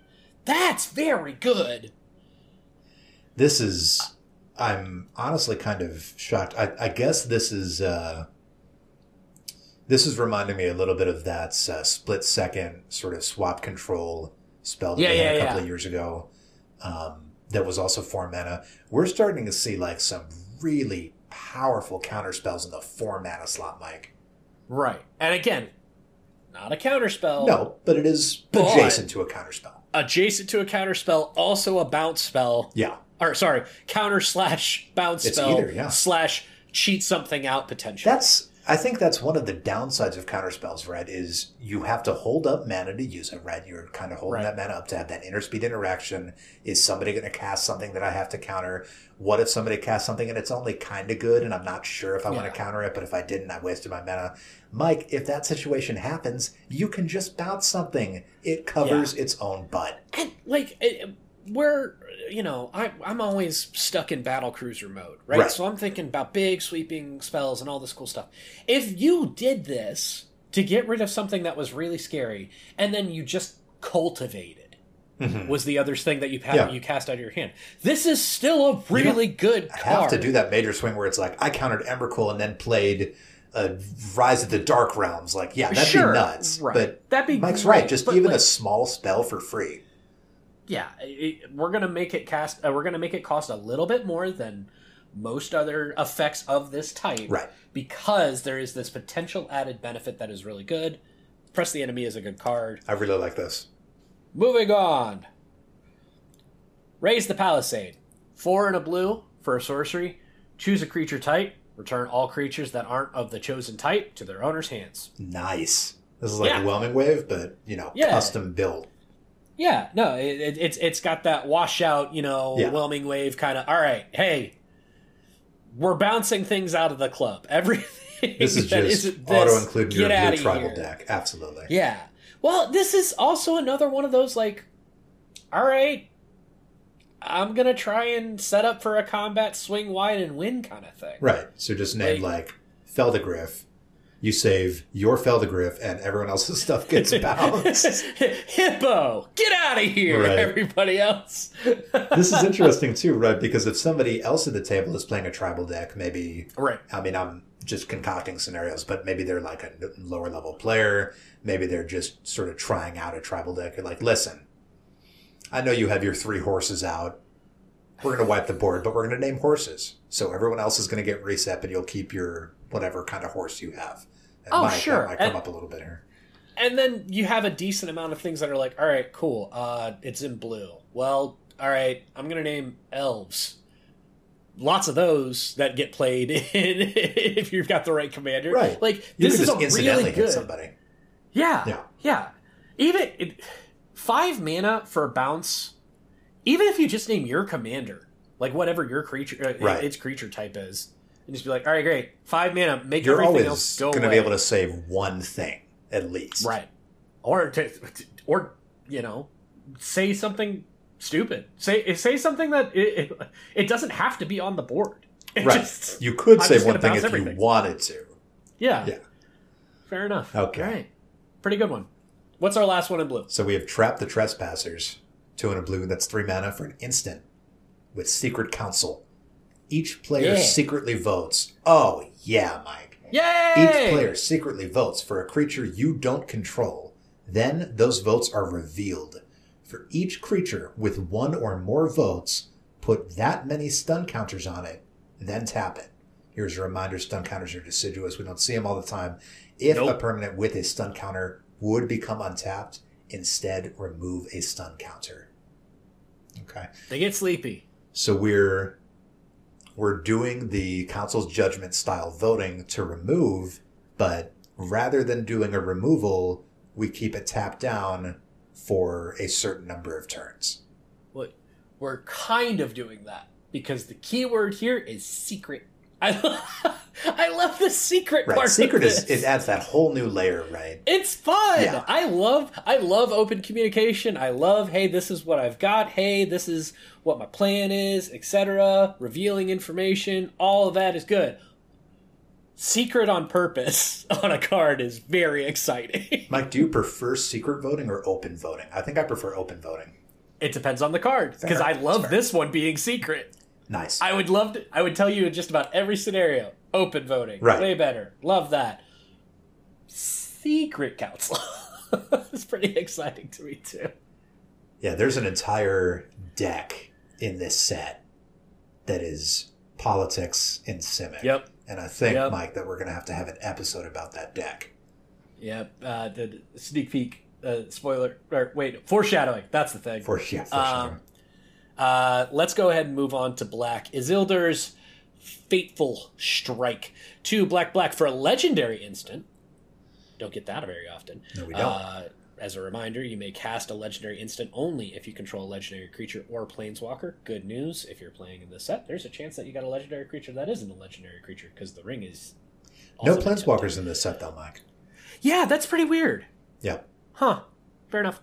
Speaker 2: That's very good.
Speaker 3: This is. I'm honestly kind of shocked. I, I guess this is. Uh, This is reminding me a little bit of that uh, split second sort of swap control spell that
Speaker 2: Yeah,
Speaker 3: we had
Speaker 2: yeah,
Speaker 3: a couple
Speaker 2: yeah.
Speaker 3: of years ago. Um, that was also four mana. We're starting to see like some really powerful counter spells in the four mana slot, Mike.
Speaker 2: Right. And again, not a counterspell.
Speaker 3: No, but it is
Speaker 2: But-
Speaker 3: adjacent to a counterspell.
Speaker 2: Adjacent to a counterspell, also a bounce spell.
Speaker 3: Yeah.
Speaker 2: Or sorry, counter slash bounce
Speaker 3: It's
Speaker 2: spell
Speaker 3: either, yeah.
Speaker 2: slash cheat something out potentially.
Speaker 3: That's I think that's one of the downsides of counter spells, right? Is you have to hold up mana to use it, right? You're kind of holding
Speaker 2: Right.
Speaker 3: that mana up to have that interspeed interaction. Is somebody going to cast something that I have to counter? What if somebody casts something and it's only kind of good and I'm not sure if I want to counter it, but if I didn't, I wasted my mana. Mike, if that situation happens, you can just bounce something. It covers its own butt.
Speaker 2: And, like it, we're you know I, i'm always stuck in battle cruiser mode right?
Speaker 3: Right.
Speaker 2: so i'm thinking about big sweeping spells and all this cool stuff if you did this to get rid of something that was really scary and then you just cultivated was the other thing that you had
Speaker 3: Yeah.
Speaker 2: you cast out of your hand this is still a really good card
Speaker 3: have to do that major swing where it's like I countered Emrakul and then played uh, Rise of the Dark Realms. Like, yeah, that'd
Speaker 2: Sure,
Speaker 3: be nuts.
Speaker 2: right.
Speaker 3: But
Speaker 2: That'd be
Speaker 3: Mike's
Speaker 2: great,
Speaker 3: right. Just even
Speaker 2: like-
Speaker 3: a small spell for free.
Speaker 2: Yeah it, we're gonna make it cast uh, we're gonna make it cost a little bit more than most other effects of this type
Speaker 3: Right.
Speaker 2: because there is this potential added benefit that is really good press the enemy is a good card
Speaker 3: I really like this.
Speaker 2: moving on raise the palisade four and a blue for a sorcery choose a creature type return all creatures that aren't of the chosen type to their owner's hands
Speaker 3: Nice. This is like
Speaker 2: Yeah.
Speaker 3: a whelming wave, but you know,
Speaker 2: Yeah.
Speaker 3: custom built.
Speaker 2: Yeah, no, it, it, it's it's got that washout, you know,
Speaker 3: Yeah.
Speaker 2: whelming wave kind of. All right, hey, we're bouncing things out of the club. Everything.
Speaker 3: This is just auto include your, your tribal
Speaker 2: here.
Speaker 3: deck. Absolutely.
Speaker 2: Yeah. Well, this is also another one of those like, all right, I'm gonna try and set up for a combat swing wide and win kind of thing.
Speaker 3: Right. So just name like Phelddagrif. You save your Phelddagrif and everyone else's stuff gets bounced.
Speaker 2: Hippo, get out of here,
Speaker 3: Right.
Speaker 2: everybody else.
Speaker 3: this is interesting too, right? Because if somebody else at the table is playing a tribal deck, maybe
Speaker 2: right.
Speaker 3: I mean, I'm just concocting scenarios, but maybe they're like a lower level player. Maybe they're just sort of trying out a tribal deck. You're like, listen, I know you have your three horses out. We're going to wipe the board, but we're going to name horses. So everyone else is going to get reset, but you'll keep your whatever kind of horse you have.
Speaker 2: Oh,
Speaker 3: Mike,
Speaker 2: sure.
Speaker 3: That might come
Speaker 2: And-
Speaker 3: up a little bit here.
Speaker 2: and then you have a decent amount of things that are like, all right, cool. Uh, it's in blue. Well, all right, I'm gonna name elves. Lots of those that get played in if you've got the right commander.
Speaker 3: Right.
Speaker 2: Like
Speaker 3: You
Speaker 2: this is a really good.
Speaker 3: somebody.
Speaker 2: Yeah.
Speaker 3: Yeah.
Speaker 2: Yeah. Even it, five mana for a bounce. Even if you just name your commander, like whatever your creature, uh,
Speaker 3: Right.
Speaker 2: its creature type is, and just be like, all right, great, five mana, make
Speaker 3: You're
Speaker 2: everything else go
Speaker 3: going to be able to save one thing at least.
Speaker 2: Right. Or to, or you know, say something stupid. Say say something that it, it, it doesn't have to be on the board. It
Speaker 3: Right.
Speaker 2: just-
Speaker 3: you could
Speaker 2: I'm
Speaker 3: save one thing if
Speaker 2: everything.
Speaker 3: you wanted to.
Speaker 2: yeah.
Speaker 3: Yeah.
Speaker 2: Fair enough.
Speaker 3: Okay.
Speaker 2: All right. Pretty good one. What's our last one in blue?
Speaker 3: So we have Trap the Trespassers, two in a blue, that's three mana for an instant with Secret Council. Each player
Speaker 2: Yeah.
Speaker 3: secretly votes. Oh, yeah, Mike.
Speaker 2: Yay!
Speaker 3: Each player secretly votes for a creature you don't control. Then those votes are revealed. For each creature with one or more votes, put that many stun counters on it, then tap it. Here's a reminder stun counters are deciduous. We don't see them all the time. If a permanent with a stun counter would become untapped, instead remove a stun counter. Okay.
Speaker 2: They get sleepy.
Speaker 3: So we're we're doing the council's judgment style voting to remove, but rather than doing a removal, we keep it tapped down for a certain number of turns.
Speaker 2: What we're kind of doing that because the key word here is secret. I love, I love the secret
Speaker 3: Right.
Speaker 2: part.
Speaker 3: Secret is it adds that whole new layer, right?
Speaker 2: It's fun.
Speaker 3: Yeah.
Speaker 2: I love I love open communication. I love hey, this is what I've got. Hey, this is what my plan is, etc. Revealing information, all of that is good. Secret on purpose on a card is very exciting.
Speaker 3: Mike, do you prefer secret voting or open voting? I think I prefer open voting.
Speaker 2: it depends on the card because I love this one being secret.
Speaker 3: Nice.
Speaker 2: I would love to I would tell you in just about every scenario, open voting.
Speaker 3: Right.
Speaker 2: Way better. Love that. secret council. it's pretty exciting to me too.
Speaker 3: Yeah, there's an entire deck in this set that is politics in Simic.
Speaker 2: Yep.
Speaker 3: And I think,
Speaker 2: Yep.
Speaker 3: Mike, that we're going to have to have an episode about that deck.
Speaker 2: Yep. Uh, the sneak peek, uh, spoiler, or wait, foreshadowing. That's the thing.
Speaker 3: For yeah, for
Speaker 2: Um. Uh, let's go ahead and move on to black. Isildur's Fateful Strike. Two black black for a legendary instant. Don't get that very often.
Speaker 3: No, we don't.
Speaker 2: Uh, as a reminder, you may cast a legendary instant only if you control a legendary creature or planeswalker. Good news, if you're playing in the set, there's a chance that you got a legendary creature that isn't a legendary creature because the ring is.
Speaker 3: no planeswalkers in this set, though, Mike.
Speaker 2: Yeah, that's pretty weird.
Speaker 3: Yeah.
Speaker 2: Huh. Fair enough.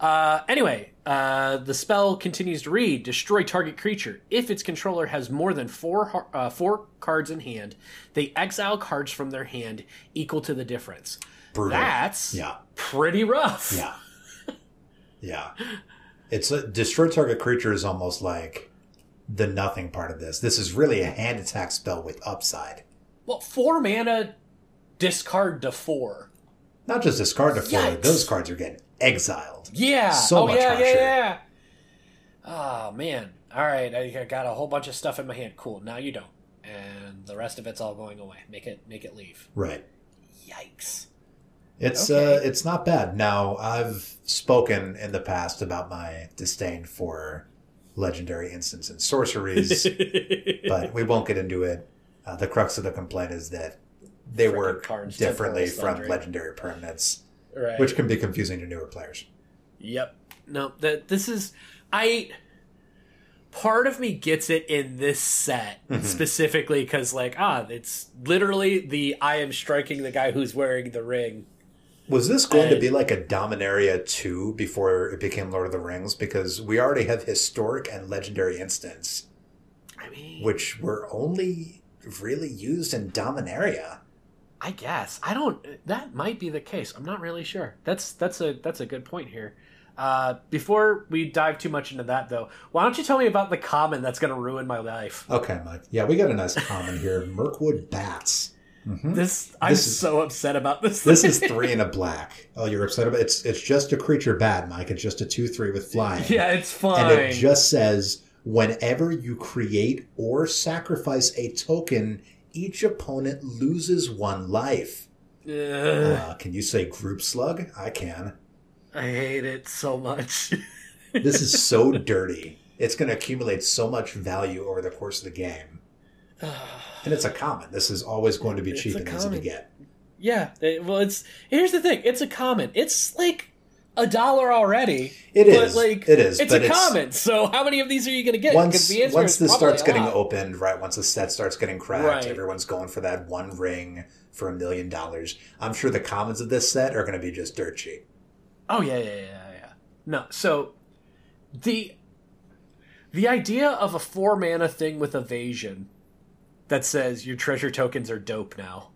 Speaker 2: Uh, anyway, uh, the spell continues to read: destroy target creature. If its controller has more than four uh, four cards in hand, they exile cards from their hand equal to the difference.
Speaker 3: Brutal.
Speaker 2: That's
Speaker 3: Yeah.
Speaker 2: pretty rough.
Speaker 3: Yeah. Yeah. It's a destroy target creature is almost like the nothing part of this. This is really a hand attack spell with upside.
Speaker 2: Well, four mana, discard to four.
Speaker 3: Not just discard to four,
Speaker 2: Yikes.
Speaker 3: those cards are getting exiled.
Speaker 2: Yeah.
Speaker 3: So
Speaker 2: oh
Speaker 3: much
Speaker 2: yeah,
Speaker 3: harsher.
Speaker 2: yeah, yeah. Oh man. All right, I got a whole bunch of stuff in my hand. Cool. Now you don't, and the rest of it's all going away. Make it, make it leave.
Speaker 3: Right.
Speaker 2: Yikes.
Speaker 3: It's
Speaker 2: Okay.
Speaker 3: uh it's not bad. Now I've spoken in the past about my disdain for legendary instants and sorceries, but we won't get into it. Uh, the crux of the complaint is that they
Speaker 2: Frickin'
Speaker 3: work differently from legendary permanents,
Speaker 2: right.
Speaker 3: which can be confusing to newer players.
Speaker 2: Yep. No, that this is I part of me gets it in this set
Speaker 3: Mm-hmm.
Speaker 2: specifically because like ah it's literally the i am striking the guy who's wearing the ring
Speaker 3: Was this going to be like a Dominaria 2 before it became Lord of the Rings? Because we already have historic and legendary instants,
Speaker 2: i mean
Speaker 3: which were only really used in Dominaria.
Speaker 2: I guess i don't that might be the case i'm not really sure that's that's a that's a good point here uh before we dive too much into that though why don't you tell me about the common that's going to ruin my life
Speaker 3: Okay, Mike. Yeah, we got a nice common here. Mirkwood Bats. Mhm.
Speaker 2: this i'm
Speaker 3: This is-
Speaker 2: so upset about this
Speaker 3: This is three and a black. Oh, you're upset about it's it's just a creature bad, Mike. It's just a two three with flying.
Speaker 2: yeah it's fine
Speaker 3: And it just says whenever you create or sacrifice a token, each opponent loses one life. Uh, can you say group slug? I can.
Speaker 2: I hate it so much.
Speaker 3: This is so dirty. It's going to accumulate so much value over the course of the game. And it's a common. This is always going to be cheap and easy to get.
Speaker 2: yeah, well, it's here's the thing. It's a common. It's like a dollar already.
Speaker 3: It
Speaker 2: but
Speaker 3: is.
Speaker 2: like
Speaker 3: It is,
Speaker 2: It's a
Speaker 3: it's-
Speaker 2: common. So how many of these are you going to get?
Speaker 3: Once once this starts getting opened, right? Once the set starts getting cracked,
Speaker 2: Right.
Speaker 3: everyone's going for that one ring for a million dollars. I'm sure the commons of this set are going to be just dirt cheap.
Speaker 2: Oh yeah, yeah, yeah, yeah. No, so the the idea of a four mana thing with evasion that says your treasure tokens are dope now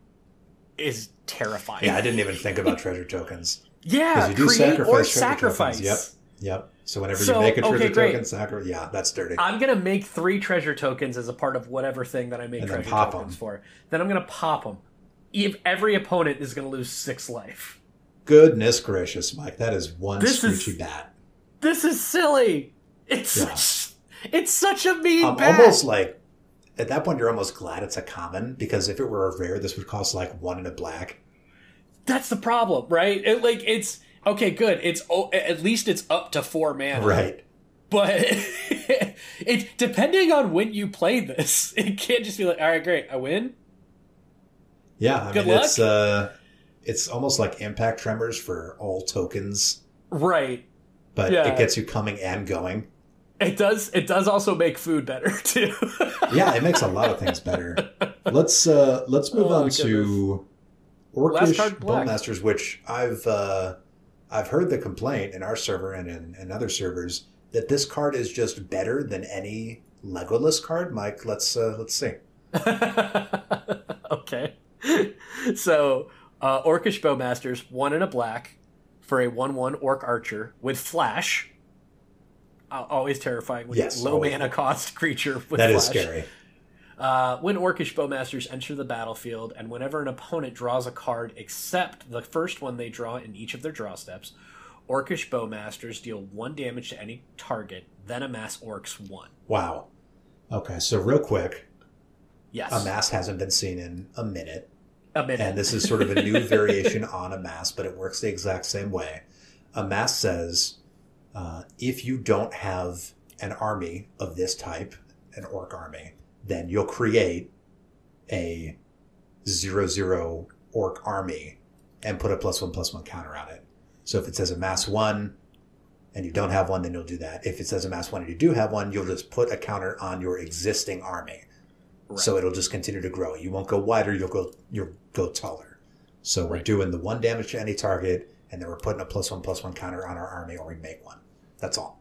Speaker 2: is terrifying.
Speaker 3: Yeah, I didn't even think about treasure tokens.
Speaker 2: Yeah,
Speaker 3: you do
Speaker 2: create
Speaker 3: sacrifice
Speaker 2: or sacrifice.
Speaker 3: Yep. Yep. So whenever
Speaker 2: So,
Speaker 3: you make a treasure
Speaker 2: okay,
Speaker 3: token, sacri- yeah, that's dirty.
Speaker 2: I'm gonna make three treasure tokens as a part of whatever thing that I make
Speaker 3: And
Speaker 2: treasure tokens
Speaker 3: 'em.
Speaker 2: for. Then I'm gonna pop them. If every opponent is gonna lose six life.
Speaker 3: Goodness gracious, Mike, that is one
Speaker 2: This is-
Speaker 3: screechy bat.
Speaker 2: This is silly. It's
Speaker 3: Yeah.
Speaker 2: such, it's such a mean
Speaker 3: I'm
Speaker 2: bat.
Speaker 3: almost like at that point you're almost glad it's a common because if it were a rare, this would cost like one in a black.
Speaker 2: That's the problem, right? It, like it's okay, good. It's oh, at least it's up to four mana,
Speaker 3: Right.
Speaker 2: But it depending on when you play this, it can't just be like, all right, great, I win.
Speaker 3: Yeah, I
Speaker 2: Good
Speaker 3: mean
Speaker 2: luck.
Speaker 3: it's uh it's almost like impact tremors for all tokens,
Speaker 2: Right.
Speaker 3: but
Speaker 2: Yeah.
Speaker 3: it gets you coming and going.
Speaker 2: It does. It does also make food better too.
Speaker 3: Yeah, it makes a lot of things better. Let's uh let's move
Speaker 2: Oh,
Speaker 3: on to Orcish. Bowmasters, which I've uh I've heard the complaint in our server and in, in other servers that this card is just better than any Legolas card. Mike, let's uh let's see.
Speaker 2: okay. So, uh, Orcish Bowmasters, one in a black for a 1 1 Orc Archer with Flash. Uh, always terrifying when
Speaker 3: Yes,
Speaker 2: low
Speaker 3: always.
Speaker 2: mana cost creature with
Speaker 3: That
Speaker 2: Flash.
Speaker 3: is scary.
Speaker 2: Uh, when Orcish Bowmasters enter the battlefield, and whenever an opponent draws a card except the first one they draw in each of their draw steps, Orcish Bowmasters deal one damage to any target, then amass Orcs one.
Speaker 3: Wow. Okay, so real quick,
Speaker 2: Yes.
Speaker 3: amass hasn't been seen in a minute,
Speaker 2: A minute.
Speaker 3: and this is sort of a new variation on amass, but it works the exact same way. Amass says uh, if you don't have an army of this type, an orc army, then you'll create a zero zero orc army and put a plus one plus one counter on it. So if it says a mass one and you don't have one, then you'll do that. If it says a mass one and you do have one, you'll just put a counter on your existing army. So it'll just continue to grow. You won't go wider, you'll go you'll go taller. So we're
Speaker 2: Right.
Speaker 3: doing the one damage to any target, and then we're putting a plus one plus one counter on our army or we make one. That's all.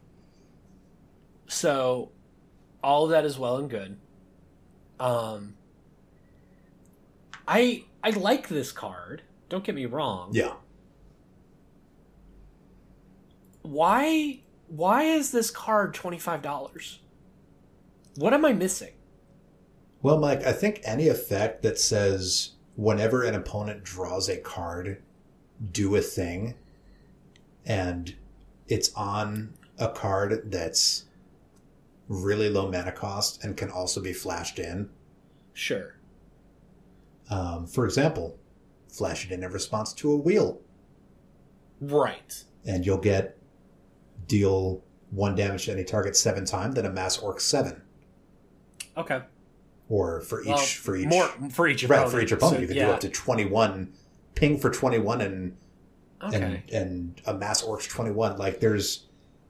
Speaker 2: So, all of that is well and good. Um, I I like this card. Don't get me wrong.
Speaker 3: Yeah.
Speaker 2: Why why is this card twenty five dollars? What am I missing?
Speaker 3: Well, Mike, I think any effect that says whenever an opponent draws a card, do a thing, and it's on a card that's really low mana cost and can also be flashed in.
Speaker 2: Sure.
Speaker 3: Um, for example, flash it in in response to a wheel,
Speaker 2: Right.
Speaker 3: and you'll get deal one damage to any target seven times, then a mass orc seven.
Speaker 2: Okay.
Speaker 3: Or for each
Speaker 2: Well,
Speaker 3: for each
Speaker 2: more for each
Speaker 3: right for each opponent,
Speaker 2: So,
Speaker 3: you can
Speaker 2: yeah.
Speaker 3: do up to twenty one ping for twenty one and
Speaker 2: Okay.
Speaker 3: and and mass orcs twenty one. Like there's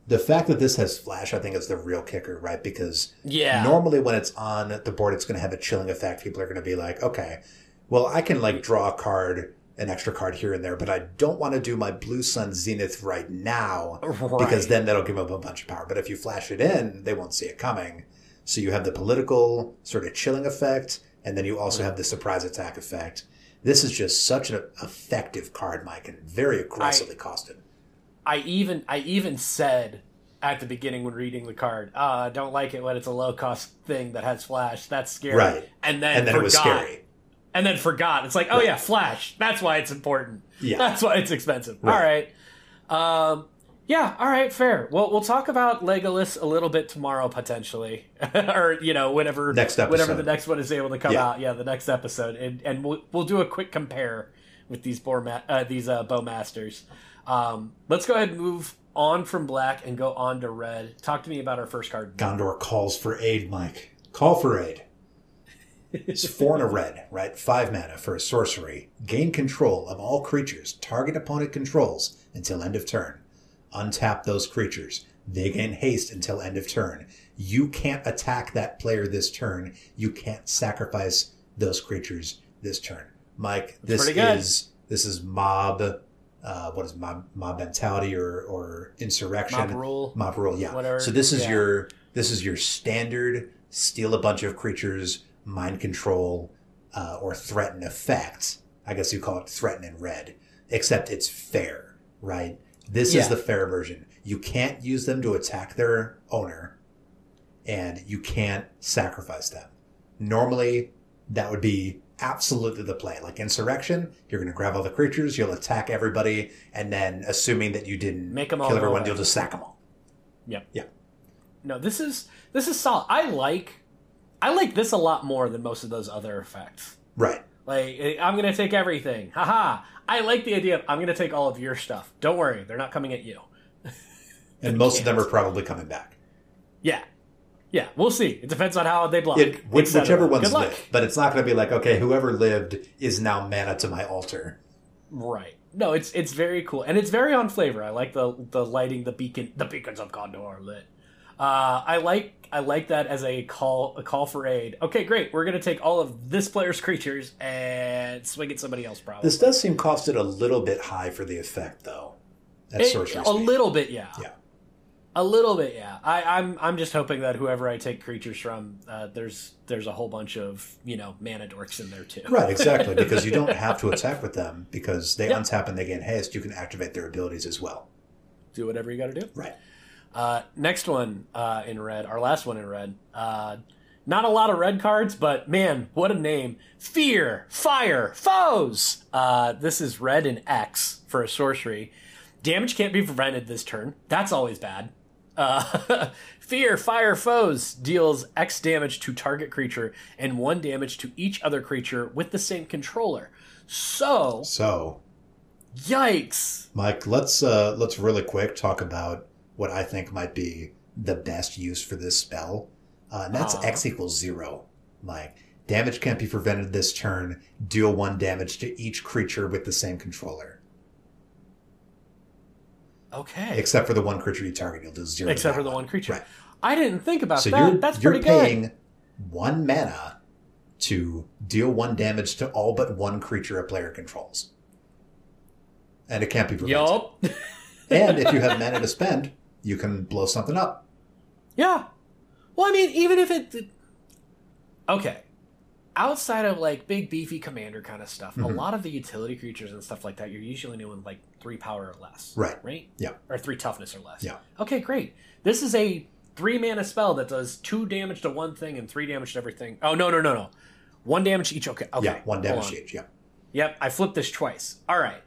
Speaker 3: the fact that this has flash, I think, is the real kicker, right? Because
Speaker 2: yeah.
Speaker 3: normally when it's on the board, it's going to have a chilling effect. People are going to be like, okay, well, I can like draw a card, an extra card here and there, but I don't want to do my Blue Sun Zenith right now
Speaker 2: right.
Speaker 3: because then that'll give up a bunch of power. But if you flash it in, they won't see it coming. So you have the political sort of chilling effect, and then you also have the surprise attack effect. This is just such an effective card, Mike, and very aggressively costed.
Speaker 2: I even I even said at the beginning when reading the card, uh, I don't like it when it's a low cost thing that has flash. That's scary.
Speaker 3: Right.
Speaker 2: And then
Speaker 3: And then
Speaker 2: forgot,
Speaker 3: it was scary.
Speaker 2: And then forgot. It's like, oh yeah, flash. That's why it's important.
Speaker 3: Yeah.
Speaker 2: That's why it's expensive.
Speaker 3: Right.
Speaker 2: All right. Um yeah, all right, fair. Well, we'll talk about Legolas a little bit tomorrow potentially, or you know, whenever
Speaker 3: Next
Speaker 2: whenever the next one is able to come
Speaker 3: Yeah.
Speaker 2: out. Yeah, the next episode, and and we'll we'll do a quick compare with these boar ma- uh, these uh, bowmasters. Um, let's go ahead and move on from black and go on to red. Talk to me about our first card.
Speaker 3: Gondor calls for aid, Mike. Call for aid. It's four and a red, right? Five mana for a sorcery. Gain control of all creatures target opponent controls until end of turn. Untap those creatures. They gain haste until end of turn. You can't attack that player this turn. You can't sacrifice those creatures this turn. Mike, this is this is mob. Uh, what is mob, mob mentality or or insurrection?
Speaker 2: Mob rule.
Speaker 3: Mob rule, yeah.
Speaker 2: Whatever,
Speaker 3: So this is
Speaker 2: yeah.
Speaker 3: your this is your standard steal a bunch of creatures, mind control, uh, or threaten effect. I guess you call it threaten in red, except it's fair, right? This
Speaker 2: Yeah.
Speaker 3: is the fair version. You can't use them to attack their owner, and you can't sacrifice them. Normally, that would be absolutely the play. Like insurrection, you're going to grab all the creatures, you'll attack everybody, and then assuming that you didn't
Speaker 2: Make 'em all
Speaker 3: kill everyone,
Speaker 2: away.
Speaker 3: you'll just sack them all.
Speaker 2: Yep.
Speaker 3: Yeah.
Speaker 2: No, this is this is solid. I like I like this a lot more than most of those other effects.
Speaker 3: Right.
Speaker 2: Like eh, I'm gonna take everything. Haha. I like the idea of I'm gonna take all of your stuff. Don't worry, they're not coming at you.
Speaker 3: And most of them are probably coming back.
Speaker 2: Yeah. Yeah, we'll see. It depends on how they block.
Speaker 3: It, which, whichever ones live. But it's not going to be like, okay, whoever lived is now mana to my altar.
Speaker 2: Right. No, it's it's very cool and it's very on flavor. I like the the lighting, the beacon, the beacons of Gondor are lit. Uh, I like I like that as a call a call for aid. Okay, great. We're gonna take all of this player's creatures and swing at somebody else. Probably
Speaker 3: This does seem costed a little bit high for the effect, though. At
Speaker 2: It-
Speaker 3: sorcery
Speaker 2: a
Speaker 3: speed.
Speaker 2: little bit, yeah.
Speaker 3: Yeah.
Speaker 2: A little bit, yeah. I, I'm I'm just hoping that whoever I take creatures from, uh, there's there's a whole bunch of you know mana dorks in there too.
Speaker 3: Right, exactly. because you don't have to attack with them because they untap and they gain haste. You can activate their abilities as well.
Speaker 2: Do whatever you got to do.
Speaker 3: Right.
Speaker 2: Uh, next one uh, in red, our last one in red. Uh, Not a lot of red cards, but man, what a name. Fear, fire, foes. Uh, this is red and X for a sorcery. Damage can't be prevented this turn. That's always bad. Uh, fear, fire, foes deals X damage to target creature and one damage to each other creature with the same controller. So,
Speaker 3: So,
Speaker 2: yikes.
Speaker 3: Mike, let's uh, let's really quick talk about what I think might be the best use for this spell. Uh, and that's
Speaker 2: Uh-huh.
Speaker 3: X equals zero. Mike, damage can't be prevented this turn. Deal one damage to each creature with the same controller,
Speaker 2: Okay.
Speaker 3: except for the one creature you target. You'll do zero.
Speaker 2: Except for the one creature.
Speaker 3: Right.
Speaker 2: I didn't think about
Speaker 3: So
Speaker 2: that.
Speaker 3: you're
Speaker 2: That's
Speaker 3: you're
Speaker 2: pretty good.
Speaker 3: paying one mana to deal one damage to all but one creature a player controls, and it can't be prevented.
Speaker 2: Yup.
Speaker 3: And if you have mana to spend, you can blow something up.
Speaker 2: Yeah. Well, I mean, even if it. Okay. Outside of like big beefy commander kind of stuff, a
Speaker 3: Mhm.
Speaker 2: lot of the utility creatures and stuff like that, you're usually doing like three power or less.
Speaker 3: Right.
Speaker 2: Right?
Speaker 3: Yeah.
Speaker 2: Or three toughness or less.
Speaker 3: Yeah.
Speaker 2: Okay, great. This is a three mana spell that does two damage to one thing and three damage to everything. Oh, no, no, no, no. One damage to each. Okay. Okay.
Speaker 3: yeah, one damage
Speaker 2: on.
Speaker 3: each. Yeah.
Speaker 2: Yep, I flipped this twice. All right.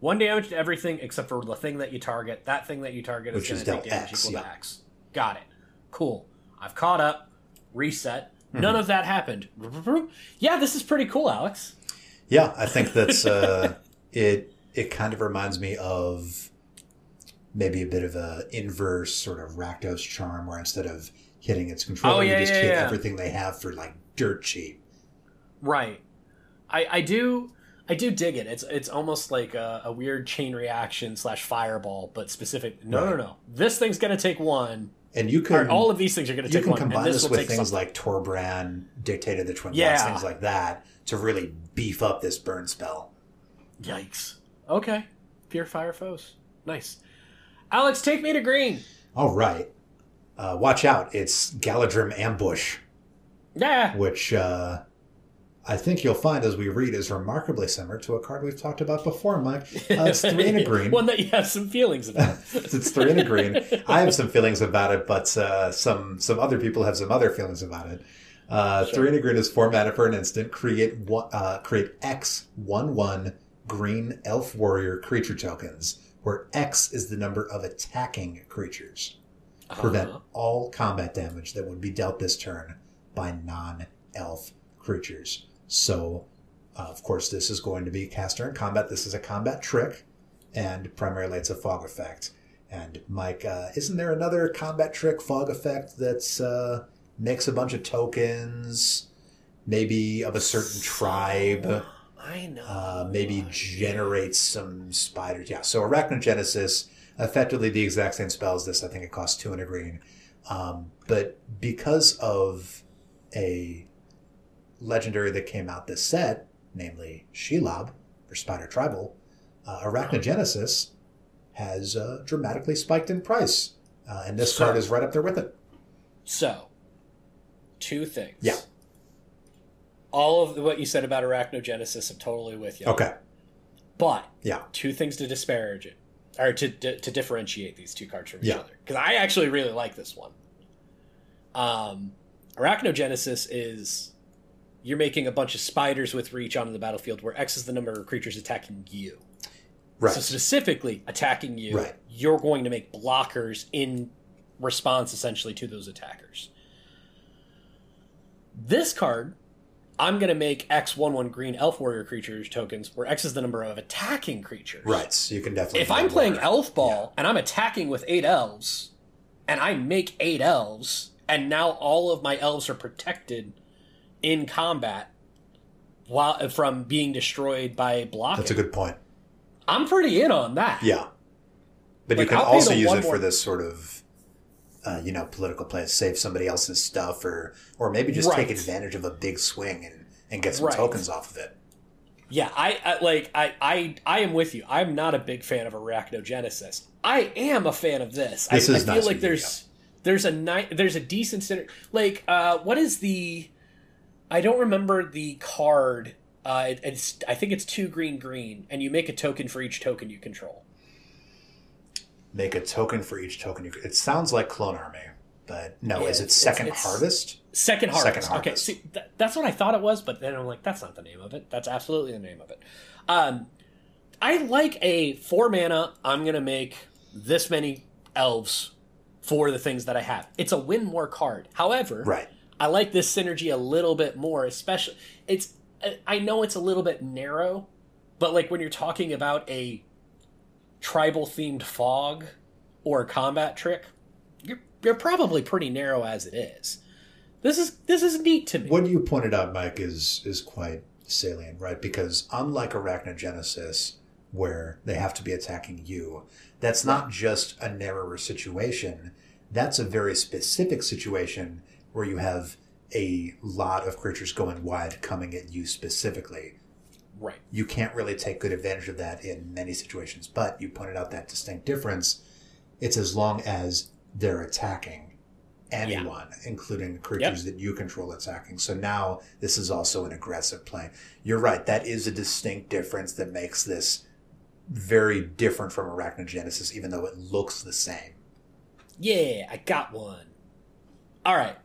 Speaker 2: One damage to everything except for the thing that you target. That thing that you target
Speaker 3: Which
Speaker 2: is going to take damage
Speaker 3: X,
Speaker 2: equal to
Speaker 3: yeah.
Speaker 2: X. Got it. Cool. I've caught up. Reset.
Speaker 3: Mm-hmm.
Speaker 2: None of that happened. Yeah, this is pretty cool, Alex.
Speaker 3: Yeah, I think that's uh, it. It kind of reminds me of maybe a bit of a inverse sort of Rakdos charm, where instead of hitting its controller,
Speaker 2: Oh, yeah,
Speaker 3: you just
Speaker 2: yeah,
Speaker 3: hit
Speaker 2: yeah.
Speaker 3: everything they have for like dirt cheap.
Speaker 2: Right. I, I do I do dig it. It's it's almost like a, a weird chain reaction slash fireball, but specific. No, no, no. This thing's gonna take one.
Speaker 3: And you can
Speaker 2: all of these things are gonna
Speaker 3: you can
Speaker 2: one,
Speaker 3: combine
Speaker 2: this
Speaker 3: this with things
Speaker 2: something.
Speaker 3: like Torbran, Dictated the Twin
Speaker 2: Yeah.
Speaker 3: Blast, things like that to really beef up this burn spell.
Speaker 2: Yikes. Okay. Pure fire foes. Nice. Alex, take me to green.
Speaker 3: All right, uh, watch out! It's Galadhrim Ambush.
Speaker 2: Yeah.
Speaker 3: which uh, I think you'll find as we read is remarkably similar to a card we've talked about before, Mike. Uh, it's three and a green.
Speaker 2: One that you have some feelings about.
Speaker 3: it's three and a green. I have some feelings about it, but uh, some some other people have some other feelings about it. Uh,
Speaker 2: Sure.
Speaker 3: Three and a green is four mana for an instant. Create one, uh, create X one one green elf warrior creature tokens, where X is the number of attacking creatures. Prevent
Speaker 2: Uh-huh.
Speaker 3: all combat damage that would be dealt this turn by non-elf creatures. So, uh, of course, this is going to be caster in combat. This is a combat trick, and primarily it's a fog effect. And Mike, uh, isn't there another combat trick fog effect that's uh, makes a bunch of tokens, maybe of a certain tribe?
Speaker 2: I know.
Speaker 3: uh, maybe generates some spiders. Yeah, so Arachnogenesis, effectively the exact same spell as this. I think it costs two and a green. Um, but because of a legendary that came out this set, namely Shelob for Spider Tribal, uh, Arachnogenesis has uh, dramatically spiked in price. Uh, and this
Speaker 2: So-
Speaker 3: card is right up there with it.
Speaker 2: So, two things.
Speaker 3: Yeah.
Speaker 2: All of what you said about arachnogenesis, I'm totally with you.
Speaker 3: Okay.
Speaker 2: But
Speaker 3: Yeah.
Speaker 2: two things to disparage it, or to to, to differentiate these two cards from each
Speaker 3: Yeah.
Speaker 2: other, because I actually really like this one. Um, arachnogenesis is you're making a bunch of spiders with reach onto the battlefield, where X is the number of creatures attacking you.
Speaker 3: Right.
Speaker 2: So specifically attacking you,
Speaker 3: Right.
Speaker 2: you're going to make blockers in response essentially to those attackers. This card, I'm going to make X one one green elf warrior creatures tokens, where X is the number of attacking creatures.
Speaker 3: right. So you can definitely.
Speaker 2: If I'm playing elf ball and I'm attacking with eight elves, and I make eight elves, and now all of my elves are protected in combat while from being destroyed by blocking.
Speaker 3: That's a good point.
Speaker 2: I'm pretty in on that.
Speaker 3: Yeah. But
Speaker 2: Like,
Speaker 3: you can
Speaker 2: I'll
Speaker 3: also use it
Speaker 2: more-
Speaker 3: for this sort of, uh, you know, political play, save somebody else's stuff, or or maybe just take advantage of a big swing and, and get some
Speaker 2: Right.
Speaker 3: tokens off of it.
Speaker 2: Yeah, I, I like I, I I am with you. I'm not a big fan of arachnogenesis. I am a fan of this.
Speaker 3: This
Speaker 2: I, I feel
Speaker 3: nice
Speaker 2: like there's there's a ni- there's a decent center like uh what is the I don't remember the card. Uh, it, it's I think it's two green green, and you make a token for each token you control.
Speaker 3: Make a token for each token. You, it sounds like Clone Army. but no,
Speaker 2: Yeah,
Speaker 3: is it second
Speaker 2: it's-
Speaker 3: harvest?
Speaker 2: Second harvest.
Speaker 3: Second Harvest.
Speaker 2: Okay, see, th- that's what I thought it was, but then I'm like, that's not the name of it. That's absolutely the name of it. Um, I like a four mana. I'm gonna make this many elves for the things that I have. It's a win more card. However,
Speaker 3: Right.
Speaker 2: I like this synergy a little bit more, especially it's I know it's a little bit narrow, but like when you're talking about a tribal themed fog or a combat trick, you're you're probably pretty narrow as it is. This is this is neat to me.
Speaker 3: What you pointed out, Mike, is is quite salient, right? Because unlike Arachnogenesis, where they have to be attacking you, that's not just a narrower situation. That's a very specific situation where you have a lot of creatures going wide coming at you specifically.
Speaker 2: Right.
Speaker 3: You can't really take good advantage of that in many situations, but you pointed out that distinct difference. It's as long as they're attacking anyone, including creatures that you control attacking. So now this is also an aggressive play. You're right. That is a distinct difference that makes this very different from Arachnogenesis, even though it looks the same.
Speaker 2: Yeah, I got one. All right,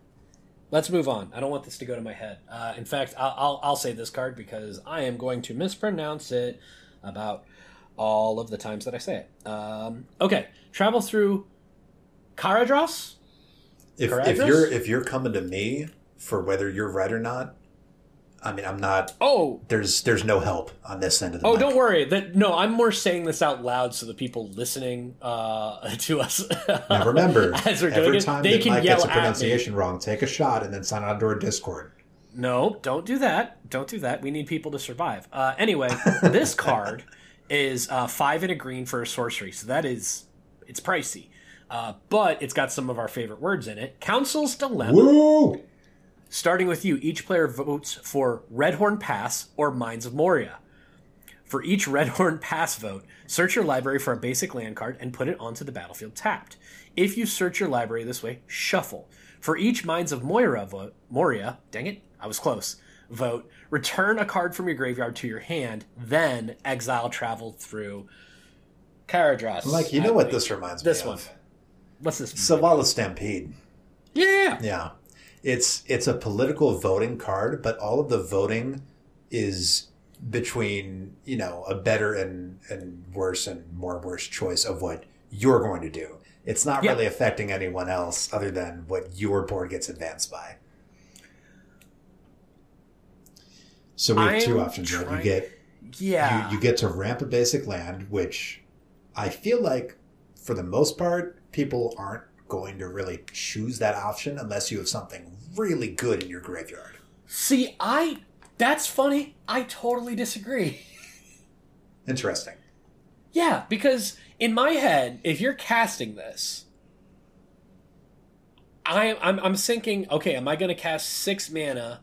Speaker 2: let's move on. I don't want this to go to my head. Uh, in fact, I'll, I'll I'll say this card because I am going to mispronounce it about all of the times that I say it. Um, okay, travel through Caradhras.
Speaker 3: If, if you're if you're coming to me for whether you're right or not, I mean I'm not.
Speaker 2: Oh,
Speaker 3: There's there's no help on this end of the.
Speaker 2: oh,
Speaker 3: mic.
Speaker 2: don't worry. That no, I'm more saying this out loud so the people listening uh, to us.
Speaker 3: Now remember,
Speaker 2: As we're doing
Speaker 3: every
Speaker 2: it,
Speaker 3: time
Speaker 2: they
Speaker 3: that
Speaker 2: can
Speaker 3: Mike
Speaker 2: yell
Speaker 3: gets a pronunciation wrong, take a shot and then sign on to our Discord.
Speaker 2: No, don't do that. Don't do that. We need people to survive. Uh, anyway, this card is uh, five and a green for a sorcery, so that is it's pricey, uh, but it's got some of our favorite words in it. Council's Dilemma.
Speaker 3: Woo!
Speaker 2: Starting with you, each player votes for Redhorn Pass or Mines of Moria. For each Redhorn Pass vote, search your library for a basic land card and put it onto the battlefield tapped. If you search your library this way, shuffle. For each Mines of Moira vote, Moria, dang it, I was close. Vote, return a card from your graveyard to your hand, then exile travel through Caradhras.
Speaker 3: Like you know what this reminds
Speaker 2: This
Speaker 3: me This
Speaker 2: one.
Speaker 3: of?
Speaker 2: What's this?
Speaker 3: Selvala Stampede.
Speaker 2: yeah.
Speaker 3: Yeah. It's it's a political voting card, but all of the voting is between, you know, a better and, and worse and more worse choice of what you're going to do. It's not
Speaker 2: Yeah.
Speaker 3: really affecting anyone else other than what your board gets advanced by. So we have two
Speaker 2: I'm
Speaker 3: options, right? You get
Speaker 2: Yeah.
Speaker 3: you, you get to ramp a basic land, which I feel like for the most part, people aren't going to really choose that option unless you have something really good in your graveyard.
Speaker 2: See, I. That's funny. I totally disagree.
Speaker 3: Interesting.
Speaker 2: Yeah, because in my head, if you're casting this, I, I'm I'm thinking, okay, am I going to cast six mana,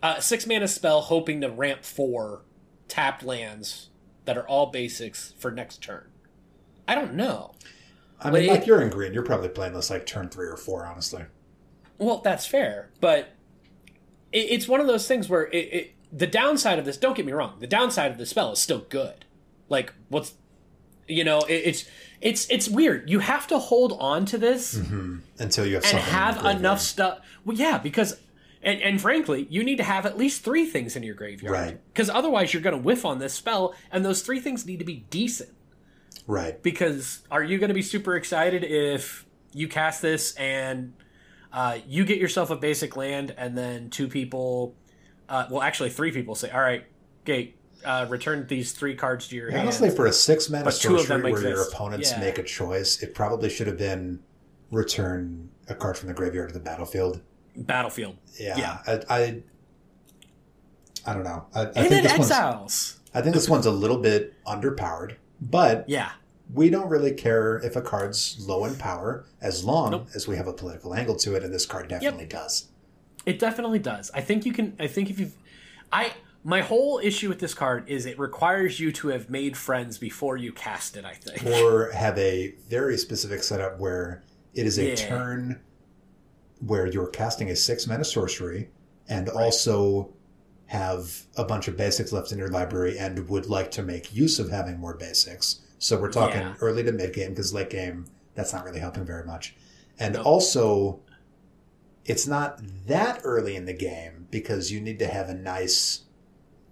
Speaker 2: uh, six mana spell, hoping to ramp four tapped lands that are all basics for next turn? I don't know.
Speaker 3: I mean,
Speaker 2: But
Speaker 3: like you're in green, you're probably playing this like turn three or four, honestly.
Speaker 2: Well, that's fair, but it, it's one of those things where it, it, the downside of this. Don't get me wrong. The downside of the spell is still good. Like what's, you know, it, it's it's it's weird. You have to hold on to this mm-hmm.
Speaker 3: Until you have
Speaker 2: and
Speaker 3: something in your
Speaker 2: have enough stuff. Well, yeah, because. And, and frankly, you need to have at least three things in your graveyard.
Speaker 3: Right.
Speaker 2: Because otherwise, you're going to whiff on this spell, and those three things need to be decent.
Speaker 3: Right.
Speaker 2: because are you going to be super excited if you cast this and uh, you get yourself a basic land and then two people uh, well actually three people say all right gate uh, return these three cards to your hand
Speaker 3: Honestly, for a six mana
Speaker 2: But two of them
Speaker 3: sorcery where your opponents
Speaker 2: Yeah.
Speaker 3: make a choice, it probably should have been return a card from the graveyard to the battlefield.
Speaker 2: battlefield
Speaker 3: Yeah.
Speaker 2: Yeah.
Speaker 3: I, I I don't know. I, I
Speaker 2: and
Speaker 3: think
Speaker 2: then
Speaker 3: this one's
Speaker 2: exiles
Speaker 3: I think this one's a little bit underpowered, but
Speaker 2: yeah
Speaker 3: we don't really care if a card's low in power as long
Speaker 2: Nope.
Speaker 3: as we have a political angle to it, and this card definitely does.
Speaker 2: it definitely does i think you can i think if you've i my whole issue with this card is it requires you to have made friends before you cast it i think
Speaker 3: Or have a very specific setup where it is a
Speaker 2: Yeah.
Speaker 3: turn where you're casting a six mana sorcery and also have a bunch of basics left in your library and would like to make use of having more basics. So we're talking
Speaker 2: Yeah.
Speaker 3: early to mid game because late game that's not really helping very much. And
Speaker 2: Nope.
Speaker 3: also it's not that early in the game because you need to have a nice,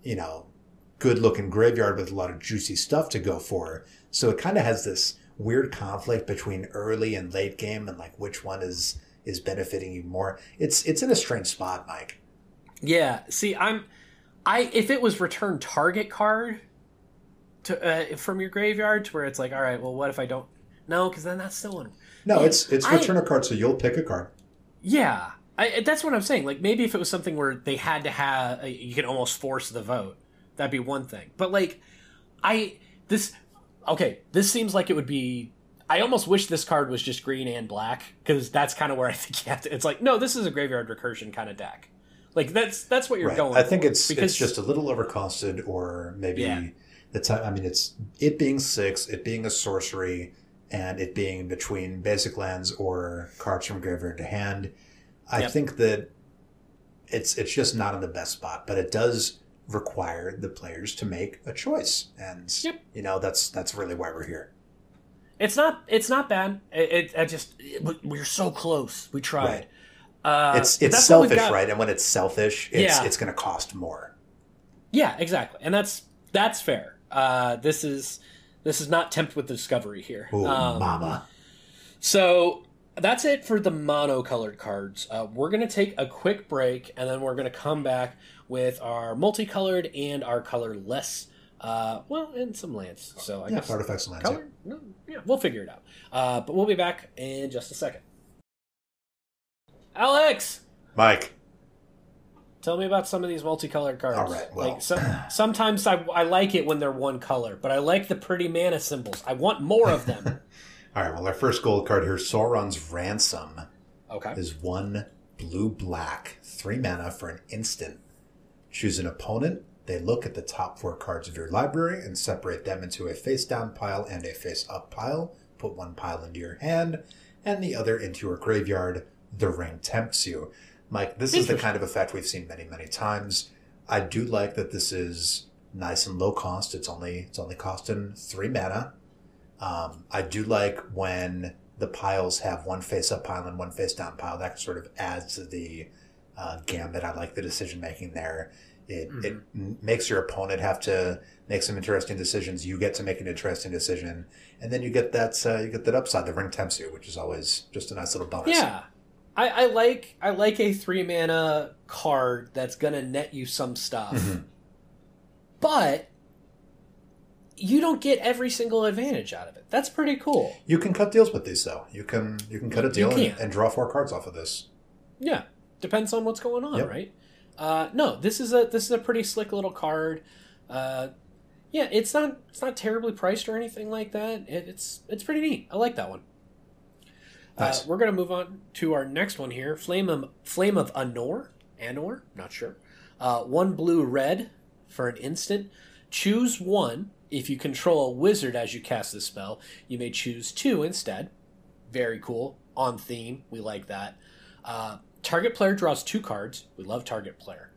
Speaker 3: you know, good looking graveyard with a lot of juicy stuff to go for. So it kind of has this weird conflict between early and late game and like which one is is benefiting you more. It's it's in a strange spot, Mike.
Speaker 2: Yeah. See, I'm I if it was return target card to uh, from your graveyard to where it's like, all right, well, what if I don't? No, because then that's still one.
Speaker 3: No,
Speaker 2: Man,
Speaker 3: it's it's return a card, so you'll pick a card.
Speaker 2: Yeah, I, that's what I'm saying. Like maybe if it was something where they had to have, uh, you can almost force the vote. That'd be one thing. But like, I this okay. This seems like it would be. I almost wish this card was just green and black because that's kind of where I think you have to. It's like no, this is a graveyard recursion kind of deck. Like that's that's what you're
Speaker 3: Right.
Speaker 2: going.
Speaker 3: I think it's
Speaker 2: because
Speaker 3: it's just a little overcosted, or maybe
Speaker 2: Yeah.
Speaker 3: the time. I mean, it's it being six, it being a sorcery, and it being between basic lands or cards from graveyard to hand. I
Speaker 2: Yep.
Speaker 3: think that it's it's just not in the best spot, but it does require the players to make a choice, and
Speaker 2: Yep.
Speaker 3: you know that's that's really why we're here.
Speaker 2: It's not. It's not bad. It. it I just. It, we're so close. We tried.
Speaker 3: Right.
Speaker 2: Uh,
Speaker 3: it's it's
Speaker 2: that's what we've
Speaker 3: selfish, right? And when it's selfish, it's
Speaker 2: Yeah.
Speaker 3: it's going to cost more.
Speaker 2: Yeah, exactly, and that's that's fair. Uh, this is this is not tempt with discovery here.
Speaker 3: Oh,
Speaker 2: Um,
Speaker 3: mama!
Speaker 2: So that's it for the mono-colored cards. Uh, we're gonna take a quick break, and then we're gonna come back with our multicolored and our colorless. Uh, well, and some lands. So I
Speaker 3: Yeah,
Speaker 2: guess
Speaker 3: artifacts and lands. yeah.
Speaker 2: No, yeah, we'll figure it out. Uh, but we'll be back in just a second. Alex.
Speaker 3: Mike,
Speaker 2: Tell me about some of these multicolored cards.
Speaker 3: All right, well-
Speaker 2: like some, sometimes I, I like it when they're one color, but I like the pretty mana symbols. I want more of them.
Speaker 3: All right, well, our first gold card here, Sauron's Ransom,
Speaker 2: okay.
Speaker 3: is one blue black, three mana for an instant. Choose an opponent. They look at the top four cards of your library and separate them into a face down pile and a face up pile. Put one pile into your hand and the other into your graveyard. The ring tempts you. Mike, this is the kind of effect we've seen many, many times. I do like that this is nice and low cost. It's only it's only costing three mana. Um, I do like when the piles have one face up pile and one face down pile. That sort of adds to the uh, gambit. I like the decision making there. It, it m- makes your opponent have to make some interesting decisions. You get to make an interesting decision, and then you get that uh, you get that upside. The ring tempts you, which is always just a nice little bonus.
Speaker 2: Yeah. I, I like I like a three mana card that's gonna net you some stuff.
Speaker 3: Mm-hmm.
Speaker 2: But you don't get every single advantage out of it. That's pretty cool.
Speaker 3: You can cut deals with these, though. You can you can cut a deal and, and draw four cards off of this.
Speaker 2: Yeah, depends on what's going on,
Speaker 3: Yep.
Speaker 2: right? Uh, no, this is a this is a pretty slick little card. Uh, yeah, it's not it's not terribly priced or anything like that. It, it's it's pretty neat. I like that one.
Speaker 3: Nice.
Speaker 2: Uh, we're gonna move on to our next one here. Flame of Flame of Anor, Anor, not sure. Uh, one blue red for an instant. Choose one. If you control a wizard as you cast this spell, you may choose two instead. Very cool. On theme. We like that. Uh, target player draws two cards. We love target player.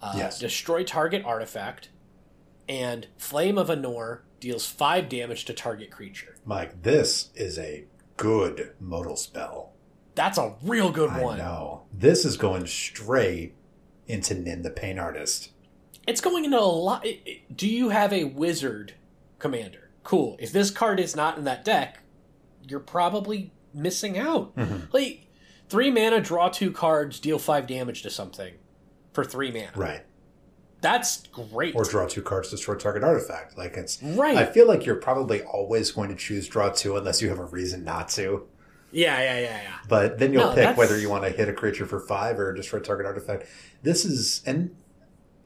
Speaker 2: Uh,
Speaker 3: Yes.
Speaker 2: Destroy target artifact. And Flame of Anor deals five damage to target creature.
Speaker 3: Mike, this is a good modal spell.
Speaker 2: That's a real good
Speaker 3: I
Speaker 2: one.
Speaker 3: know. This is going straight into Nin the Pain Artist.
Speaker 2: It's going into a lot. Do you have a wizard commander? Cool. If this card is not in that deck, you're probably missing out.
Speaker 3: Mm-hmm.
Speaker 2: Like three mana, draw two cards, deal five damage to something for three mana.
Speaker 3: Right.
Speaker 2: That's great.
Speaker 3: Or draw two cards, destroy target artifact. Like it's
Speaker 2: Right.
Speaker 3: I feel like you're probably always going to choose draw two unless you have a reason not to.
Speaker 2: yeah, yeah, yeah, yeah.
Speaker 3: But then you'll
Speaker 2: No,
Speaker 3: pick
Speaker 2: that's-
Speaker 3: whether you want to hit a creature for five or destroy target artifact. This is and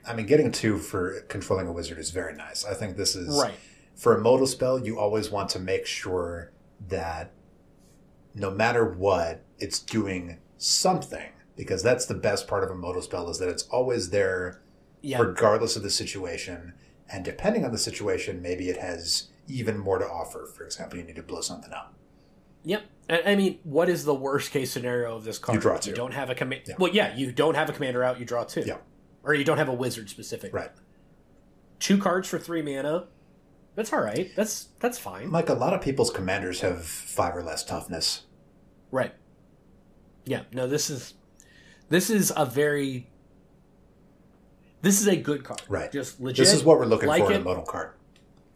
Speaker 3: I mean getting two for controlling a wizard is very nice. I think this is
Speaker 2: Right.
Speaker 3: for a modal spell, you always want to make sure that no matter what, it's doing something. Because that's the best part of a modal spell is that it's always there
Speaker 2: Yeah.
Speaker 3: regardless of the situation. And depending on the situation, maybe it has even more to offer. For example, you need to blow something up.
Speaker 2: Yep. And, I mean, what is the worst case scenario of this card?
Speaker 3: You draw two.
Speaker 2: You don't have a command.
Speaker 3: Yeah.
Speaker 2: Well, yeah, you don't have a commander out. You draw two.
Speaker 3: Yeah.
Speaker 2: Or you don't have a wizard specific.
Speaker 3: Right.
Speaker 2: Two cards for three mana. That's all right. That's that's fine.
Speaker 3: Like a lot of people's commanders have five or less toughness.
Speaker 2: Right. Yeah. No, this is This is a very. This is a good card.
Speaker 3: Right.
Speaker 2: Just legit.
Speaker 3: This is what we're looking
Speaker 2: like
Speaker 3: for in
Speaker 2: it.
Speaker 3: a modal card.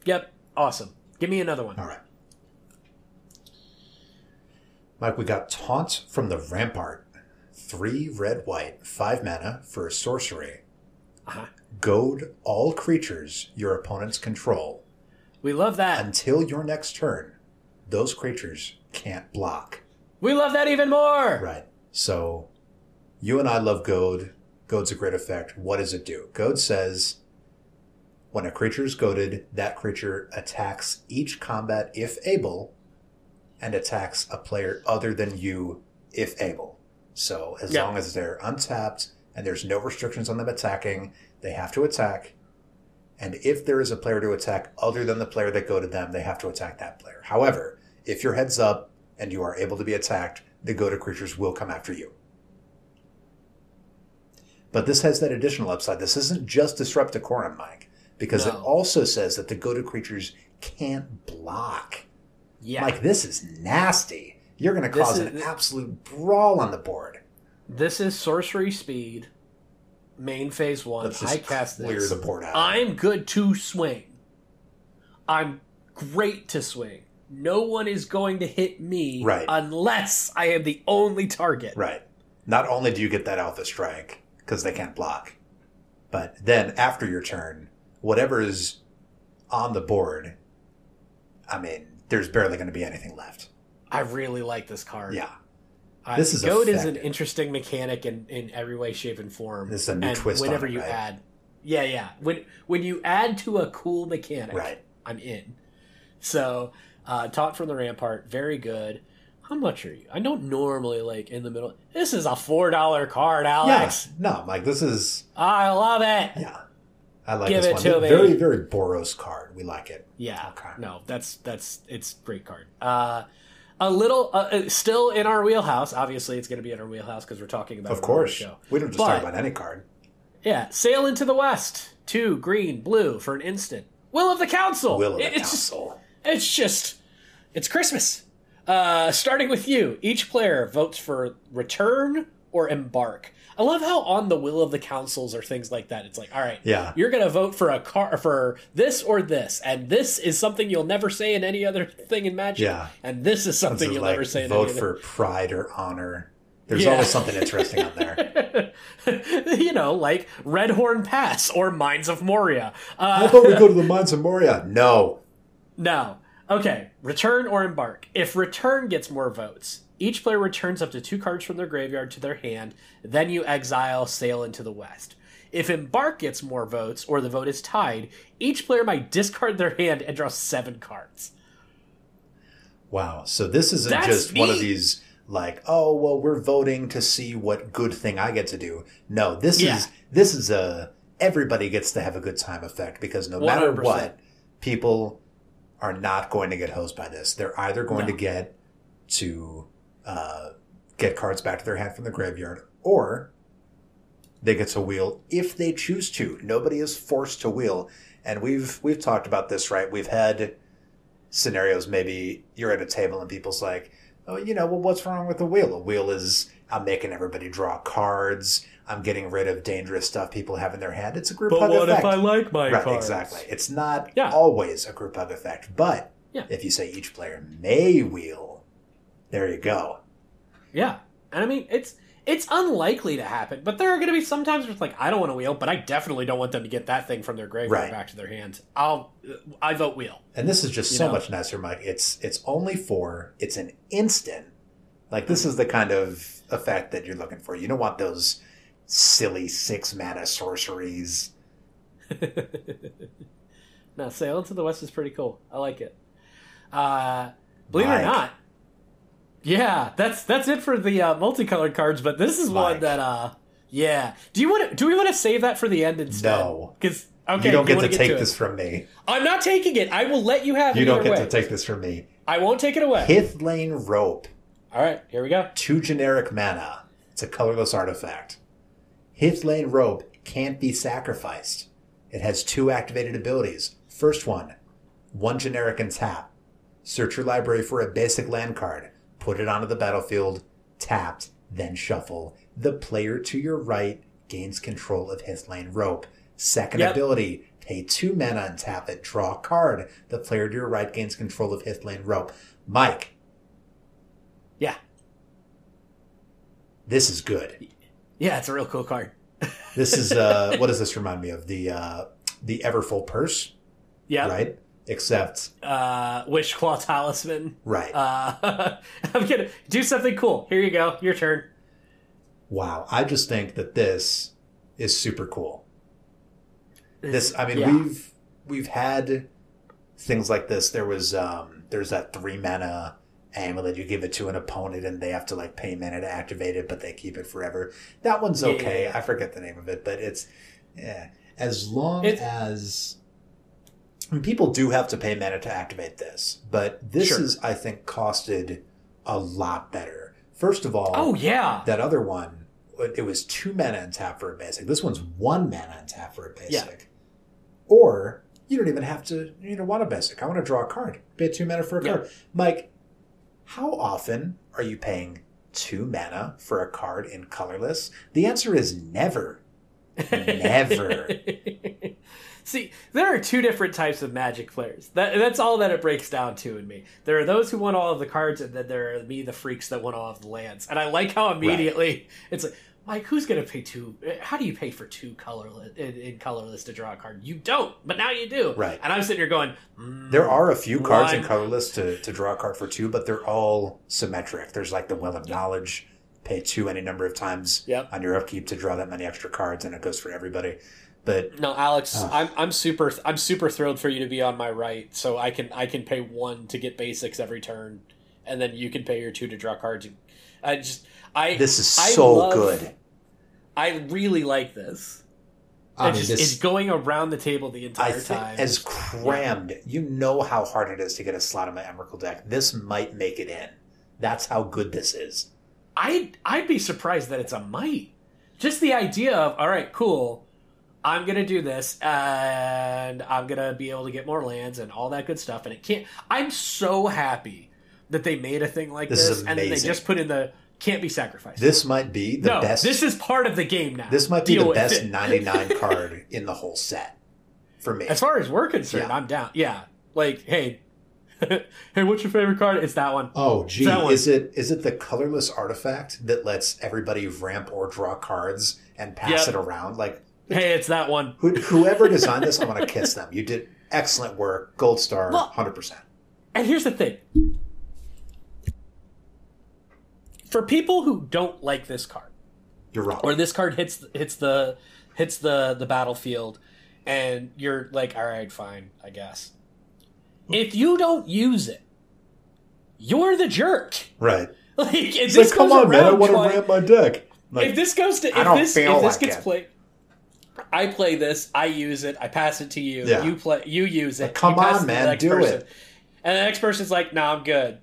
Speaker 2: Yep. Awesome. Give me another one.
Speaker 3: All right. Mike, we got Taunt from the Rampart. Three red white, five mana for a sorcery.
Speaker 2: Uh-huh.
Speaker 3: Goad all creatures your opponents control.
Speaker 2: We love that.
Speaker 3: Until your next turn, those creatures can't block.
Speaker 2: we love that even more.
Speaker 3: Right. So, you and I love Goad. Goad's a great effect. What does it do? Goad says when a creature is goaded, that creature attacks each combat if able, and attacks a player other than you if able. So, as
Speaker 2: Yeah.
Speaker 3: long as they're untapped and there's no restrictions on them attacking, they have to attack. And if there is a player to attack other than the player that goaded them, they have to attack that player. However, if your heads up and you are able to be attacked, the goaded creatures will come after you. But this has that additional upside. This isn't just disrupt decorum, Mike, because it also says that the go to creatures can't block.
Speaker 2: Yeah.
Speaker 3: Mike, this is nasty. You're going to cause
Speaker 2: is-
Speaker 3: an absolute brawl on the board.
Speaker 2: This is sorcery speed, main phase one. I cast
Speaker 3: clear
Speaker 2: this.
Speaker 3: the board out.
Speaker 2: I'm good to swing. I'm great to swing. No one is going to hit me
Speaker 3: Right.
Speaker 2: unless I am the only target.
Speaker 3: Right. Not only do you get that alpha strike because they can't block, but then after your turn, whatever is on the board, I mean, there's barely going to be anything left.
Speaker 2: I really like this card.
Speaker 3: Yeah.
Speaker 2: I,
Speaker 3: This is
Speaker 2: Goad is an interesting mechanic in, in every way, shape, and form.
Speaker 3: This is a new
Speaker 2: and
Speaker 3: twist
Speaker 2: Whenever
Speaker 3: it,
Speaker 2: you
Speaker 3: right?
Speaker 2: add, yeah, yeah. When when you add to a cool mechanic,
Speaker 3: Right.
Speaker 2: I'm in. So, uh, Taunt from the Rampart, very good. How much are you? I don't normally like in the middle. This is a four dollar card, Alex.
Speaker 3: Yeah. No, Mike, this is,
Speaker 2: I love it.
Speaker 3: yeah. I like
Speaker 2: Give
Speaker 3: this
Speaker 2: it
Speaker 3: one.
Speaker 2: to me.
Speaker 3: Very, very Boros card. We like it.
Speaker 2: Yeah.
Speaker 3: Okay.
Speaker 2: No, that's that's it's great card. Uh, a little uh, uh, still in our wheelhouse. Obviously, it's going to be in our wheelhouse because we're talking about
Speaker 3: Of course.
Speaker 2: show.
Speaker 3: We don't just
Speaker 2: But-
Speaker 3: talk about any card.
Speaker 2: Yeah, sail into the west. Two green, blue for an instant. Will of the council.
Speaker 3: Will of the
Speaker 2: it's just
Speaker 3: Council.
Speaker 2: it's just it's Christmas. Uh, starting with you, each player votes for return or embark. I love how on the will of the councils or things like that. It's like, all right,
Speaker 3: Yeah.
Speaker 2: you're gonna vote for a car for this or this, and this is something you'll never say in any other thing in Magic.
Speaker 3: Yeah.
Speaker 2: and this is something
Speaker 3: This is
Speaker 2: you'll
Speaker 3: like
Speaker 2: never say in
Speaker 3: vote
Speaker 2: any
Speaker 3: for pride or honor. There's
Speaker 2: Yeah.
Speaker 3: always something interesting on there.
Speaker 2: you know, like Redhorn Pass or Mines of Moria. Uh,
Speaker 3: How about we go to the Mines of Moria? No.
Speaker 2: No. Okay, return or embark. If return gets more votes, each player returns up to two cards from their graveyard to their hand, then you exile Sail into the West. If embark gets more votes, or the vote is tied, each player might discard their hand and draw seven cards.
Speaker 3: Wow. So this isn't
Speaker 2: That's
Speaker 3: just one of these like, oh well, we're voting to see what good thing I get to do. No, this
Speaker 2: Yeah.
Speaker 3: is this is a everybody gets to have a good time effect because no matter
Speaker 2: 100%.
Speaker 3: what, people are not going to get hosed by this. They're either going
Speaker 2: No.
Speaker 3: to get to uh, get cards back to their hand from the graveyard, or they get to wheel if they choose to. Nobody is forced to wheel, and we've we've talked about this, right? We've had scenarios. Maybe you're at a table and people's like, "Oh, you know, well, what's wrong with the wheel? A wheel is I'm making everybody draw cards. I'm getting rid of dangerous stuff people have in their hand. It's a group hug effect. But what effect.
Speaker 2: If I like my
Speaker 3: Right, exactly. It's not
Speaker 2: Yeah.
Speaker 3: always a group hug effect, but
Speaker 2: Yeah.
Speaker 3: if you say each player may wheel, there you go.
Speaker 2: Yeah, and I mean it's it's unlikely to happen, but there are going to be some times where it's like I don't want to wheel, but I definitely don't want them to get that thing from their graveyard
Speaker 3: Right.
Speaker 2: back to their hands. I'll I vote wheel.
Speaker 3: And this is just
Speaker 2: You
Speaker 3: so
Speaker 2: know?
Speaker 3: much nicer, Mike. It's it's only for it's an instant. Like this is the kind of effect that you're looking for. You don't want those silly six mana sorceries.
Speaker 2: No, Sail into the West is pretty cool. I like it. Uh, believe it or not, yeah, that's that's it for the uh, multicolored cards. But this is one that, uh, yeah. Do you want to? Do we want to save that for the end instead?
Speaker 3: No.
Speaker 2: because okay,
Speaker 3: you don't get to take
Speaker 2: it.
Speaker 3: this from me.
Speaker 2: I'm not taking it. I will let you have
Speaker 3: You don't get
Speaker 2: way.
Speaker 3: to take this from me.
Speaker 2: I won't take it away.
Speaker 3: Hith Lane Rope.
Speaker 2: All right, here we go.
Speaker 3: two generic mana. It's a colorless artifact. Hithlain Rope can't be sacrificed. It has two activated abilities. First one, one generic and tap. Search your library for a basic land card, put it onto the battlefield, tapped, then shuffle. The player to your right gains control of Hithlain Rope. Second
Speaker 2: Yep.
Speaker 3: ability, pay two mana and tap it, draw a card. The player to your right gains control of Hithlain Rope. Mike,
Speaker 2: Yeah.
Speaker 3: this is good.
Speaker 2: Yeah, it's a real cool card.
Speaker 3: This is uh what does this remind me of? The uh the Everfull Purse,
Speaker 2: Yeah.
Speaker 3: right? Except
Speaker 2: Uh, Wishclaw Talisman.
Speaker 3: right.
Speaker 2: Uh, I'm gonna do something cool. Here you go. Your turn.
Speaker 3: wow, I just think that this is super cool. This I mean
Speaker 2: Yeah.
Speaker 3: we've we've had things like this. There was um there's that 3 mana amulet you give it to an opponent and they have to like pay mana to activate it but they keep it forever. That one's okay.
Speaker 2: yeah, yeah.
Speaker 3: I forget the name of it, but it's yeah, as long
Speaker 2: It's-
Speaker 3: as I mean, people do have to pay mana to activate this, but this
Speaker 2: Sure.
Speaker 3: is, I think, costed a lot better. First of all,
Speaker 2: Oh yeah.
Speaker 3: that other one, it was two mana and tap for a basic. This one's one mana and tap for a basic. Or you don't even have to, you know, want a basic. I want to draw a card. Pay two mana for a
Speaker 2: Yeah.
Speaker 3: card. Mike, how often are you paying two mana for a card in colorless? The answer is never. Never.
Speaker 2: See, there are two different types of Magic players. That, that's all that it breaks down to in me. There are those who want all of the cards, and then there are me, the freaks that want all of the lands. And I like how immediately it's like, Mike, who's going to pay two? How do you pay for two colorless in, in colorless to draw a card? You don't, but now you do.
Speaker 3: Right.
Speaker 2: And I'm sitting here going, mm,
Speaker 3: There are a few cards in colorless to, to draw a card for two, but they're all symmetric. There's like the Well of Knowledge, pay two any number of times
Speaker 2: Yep.
Speaker 3: on your upkeep to draw that many extra cards, and it goes for everybody. But
Speaker 2: No, Alex,
Speaker 3: Ugh.
Speaker 2: I'm I'm super I'm super thrilled for you to be on my right, so I can I can pay one to get basics every turn, and then you can pay your two to draw cards. I just I
Speaker 3: this is
Speaker 2: I
Speaker 3: so
Speaker 2: love-
Speaker 3: good.
Speaker 2: I really like this.
Speaker 3: I
Speaker 2: it's
Speaker 3: mean,
Speaker 2: just
Speaker 3: this,
Speaker 2: it's going around the table the entire
Speaker 3: think
Speaker 2: time.
Speaker 3: as crammed, you know how hard it is to get a slot in my Emrakul deck. This might make it in. That's how good this is.
Speaker 2: I I'd be surprised that it's a might. Just the idea of all right, cool. I'm gonna do this, and I'm gonna be able to get more lands and all that good stuff. And it can't. I'm so happy that they made a thing like
Speaker 3: This
Speaker 2: this,
Speaker 3: is
Speaker 2: and then they just put in the can't be sacrificed.
Speaker 3: This might be the
Speaker 2: no,
Speaker 3: best.
Speaker 2: this is part of the game now.
Speaker 3: this might be
Speaker 2: Deal
Speaker 3: the best
Speaker 2: it.
Speaker 3: 99 card in the whole set for me.
Speaker 2: As far as we're concerned,
Speaker 3: Yeah.
Speaker 2: I'm down. Yeah, like hey, hey, what's your favorite card? It's that one.
Speaker 3: Oh, gee,
Speaker 2: one.
Speaker 3: is it is it the colorless artifact that lets everybody ramp or draw cards and pass
Speaker 2: Yep.
Speaker 3: it around? Like
Speaker 2: Hey, it's that one.
Speaker 3: who, whoever designed this, I want to kiss them. You did excellent work, gold star,
Speaker 2: Well-
Speaker 3: hundred percent.
Speaker 2: And here's the thing. For people who don't like this card,
Speaker 3: You're wrong.
Speaker 2: or this card hits hits the hits the the battlefield, and you're like, all right, fine, I guess. If you don't use it, you're the jerk.
Speaker 3: right?
Speaker 2: Like, if
Speaker 3: It's
Speaker 2: this
Speaker 3: like, come
Speaker 2: goes
Speaker 3: on, man, I want to
Speaker 2: trying-
Speaker 3: ramp my deck. Like,
Speaker 2: if this goes to if
Speaker 3: I don't
Speaker 2: this
Speaker 3: feel
Speaker 2: if this
Speaker 3: like
Speaker 2: gets
Speaker 3: it.
Speaker 2: played, I play this, I use it, I pass it to you,
Speaker 3: Yeah.
Speaker 2: you play, you use it.
Speaker 3: Like, come
Speaker 2: you
Speaker 3: on,
Speaker 2: it to the
Speaker 3: man, do
Speaker 2: person.
Speaker 3: it.
Speaker 2: And the next person's like, "No, I'm good."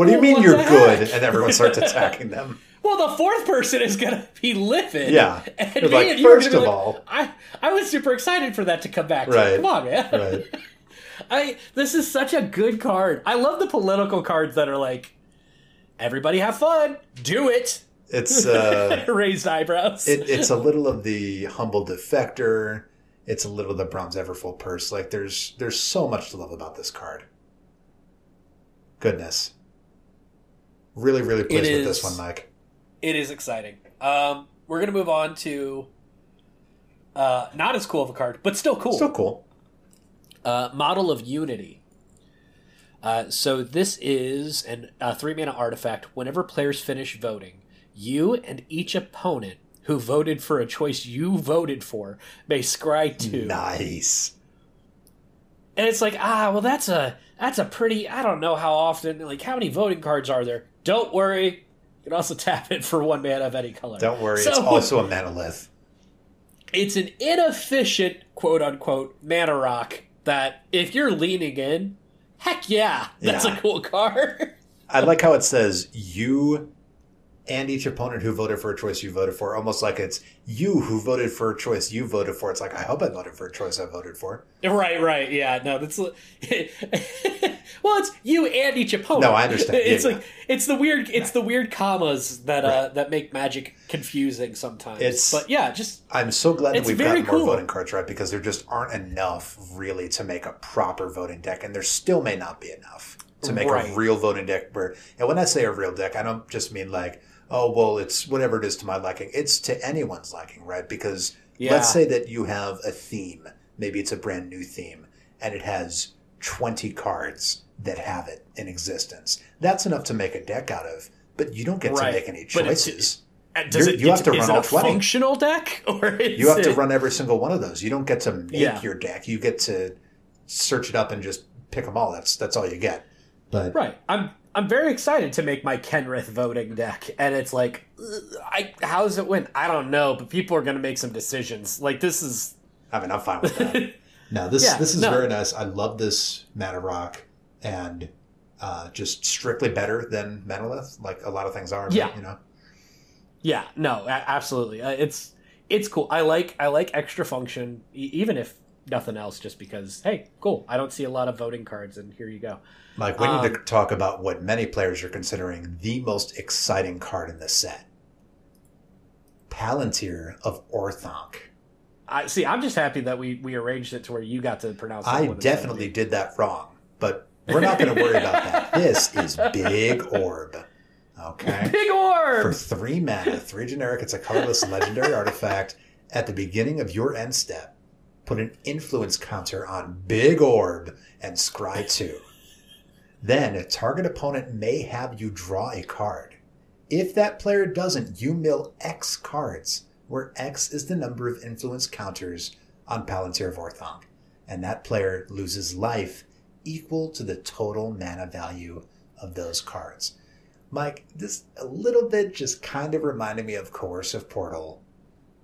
Speaker 3: What do you
Speaker 2: Well,
Speaker 3: mean you're good?
Speaker 2: heck?
Speaker 3: And everyone starts attacking them.
Speaker 2: Well, the fourth person is gonna be livid.
Speaker 3: Yeah.
Speaker 2: and me
Speaker 3: like,
Speaker 2: and you
Speaker 3: first of
Speaker 2: like,
Speaker 3: all-
Speaker 2: I I was super excited for that to come back. to.
Speaker 3: Right.
Speaker 2: Come on, man.
Speaker 3: Right.
Speaker 2: I this is such a good card. I love the political cards that are like, everybody have fun, do it.
Speaker 3: It's uh,
Speaker 2: Raised eyebrows.
Speaker 3: it, it's a little of the humble defector. It's a little of the bronze everfull purse. Like there's there's so much to love about this card. Goodness. Really, really pleased with this one, Mike.
Speaker 2: It is exciting. Um, we're gonna move on to uh, not as cool of a card, but still cool.
Speaker 3: Still cool.
Speaker 2: Uh, Model of Unity. Uh, so this is an, a three mana artifact. Whenever players finish voting, you and each opponent who voted for a choice you voted for may scry two.
Speaker 3: Nice.
Speaker 2: And it's like, ah, well, that's a that's a pretty. I don't know how often. Like, how many voting cards are there? Don't worry. You can also tap it for one mana of any color.
Speaker 3: Don't worry,
Speaker 2: So-
Speaker 3: it's also a manolith.
Speaker 2: it's an inefficient quote unquote mana rock that if you're leaning in, heck yeah, that's
Speaker 3: Yeah.
Speaker 2: a cool card.
Speaker 3: I like how it says you and each opponent who voted for a choice you voted for, almost like it's you who voted for a choice you voted for. It's like I hope I voted for a choice I voted for.
Speaker 2: Right, right, yeah. No, that's well, it's you and each opponent.
Speaker 3: No, I understand.
Speaker 2: It's
Speaker 3: yeah.
Speaker 2: like it's the weird, it's the weird commas that uh, that make Magic confusing sometimes.
Speaker 3: It's-
Speaker 2: but yeah, just
Speaker 3: I'm so glad that we've got more voting cards right because there just aren't enough really to make a proper voting deck, and there still may not be enough to make
Speaker 2: Right.
Speaker 3: a real voting deck. Where and when I say a real deck, I don't just mean like oh well, it's whatever it is to my liking. It's to anyone's liking, right? Because
Speaker 2: Yeah.
Speaker 3: let's say that you have a theme, maybe it's a brand new theme, and it has 20 cards that have it in existence. That's enough to make a deck out of, but you don't get
Speaker 2: Right.
Speaker 3: to make any choices.
Speaker 2: uh, it?
Speaker 3: you have to
Speaker 2: is
Speaker 3: run
Speaker 2: it
Speaker 3: all
Speaker 2: a
Speaker 3: 20.
Speaker 2: functional deck, or
Speaker 3: You have to run every single one of those. You don't get to make
Speaker 2: Yeah.
Speaker 3: your deck. You get to search it up and just pick them all. That's that's all you get. But
Speaker 2: Right. I'm I'm very excited to make my Kenrith voting deck, and it's like, ugh, I how does it win? I don't know, but people are going to make some decisions. Like this is
Speaker 3: I mean, I'm fine with that. no, this
Speaker 2: Yeah,
Speaker 3: this is
Speaker 2: no.
Speaker 3: very nice. I love this mana rock and uh, just strictly better than Manolith, like a lot of things are. but,
Speaker 2: Yeah.
Speaker 3: you know.
Speaker 2: Yeah, no, absolutely. Uh, It's it's cool. I like I like extra function, e- even if nothing else, just because. Hey, cool. I don't see a lot of voting cards, and here you go.
Speaker 3: Like we need to
Speaker 2: Um,
Speaker 3: talk about what many players are considering the most exciting card in the set. Palantir of Orthanc.
Speaker 2: I see. I'm just happy that we we arranged it to where you got to pronounce.
Speaker 3: I
Speaker 2: one instead of
Speaker 3: definitely did that wrong, but we're not going to worry about that. This is Big Orb. Okay.
Speaker 2: Big orb.
Speaker 3: For three mana, three generic, it's a colorless legendary artifact. At the beginning of your end step, put an influence counter on Big Orb and scry two. Then a target opponent may have you draw a card. If that player doesn't, you mill X cards, where X is the number of influence counters on Palantir of Orthanc, and that player loses life equal to the total mana value of those cards. Mike, this a little bit just kind of reminded me of Coercive Portal,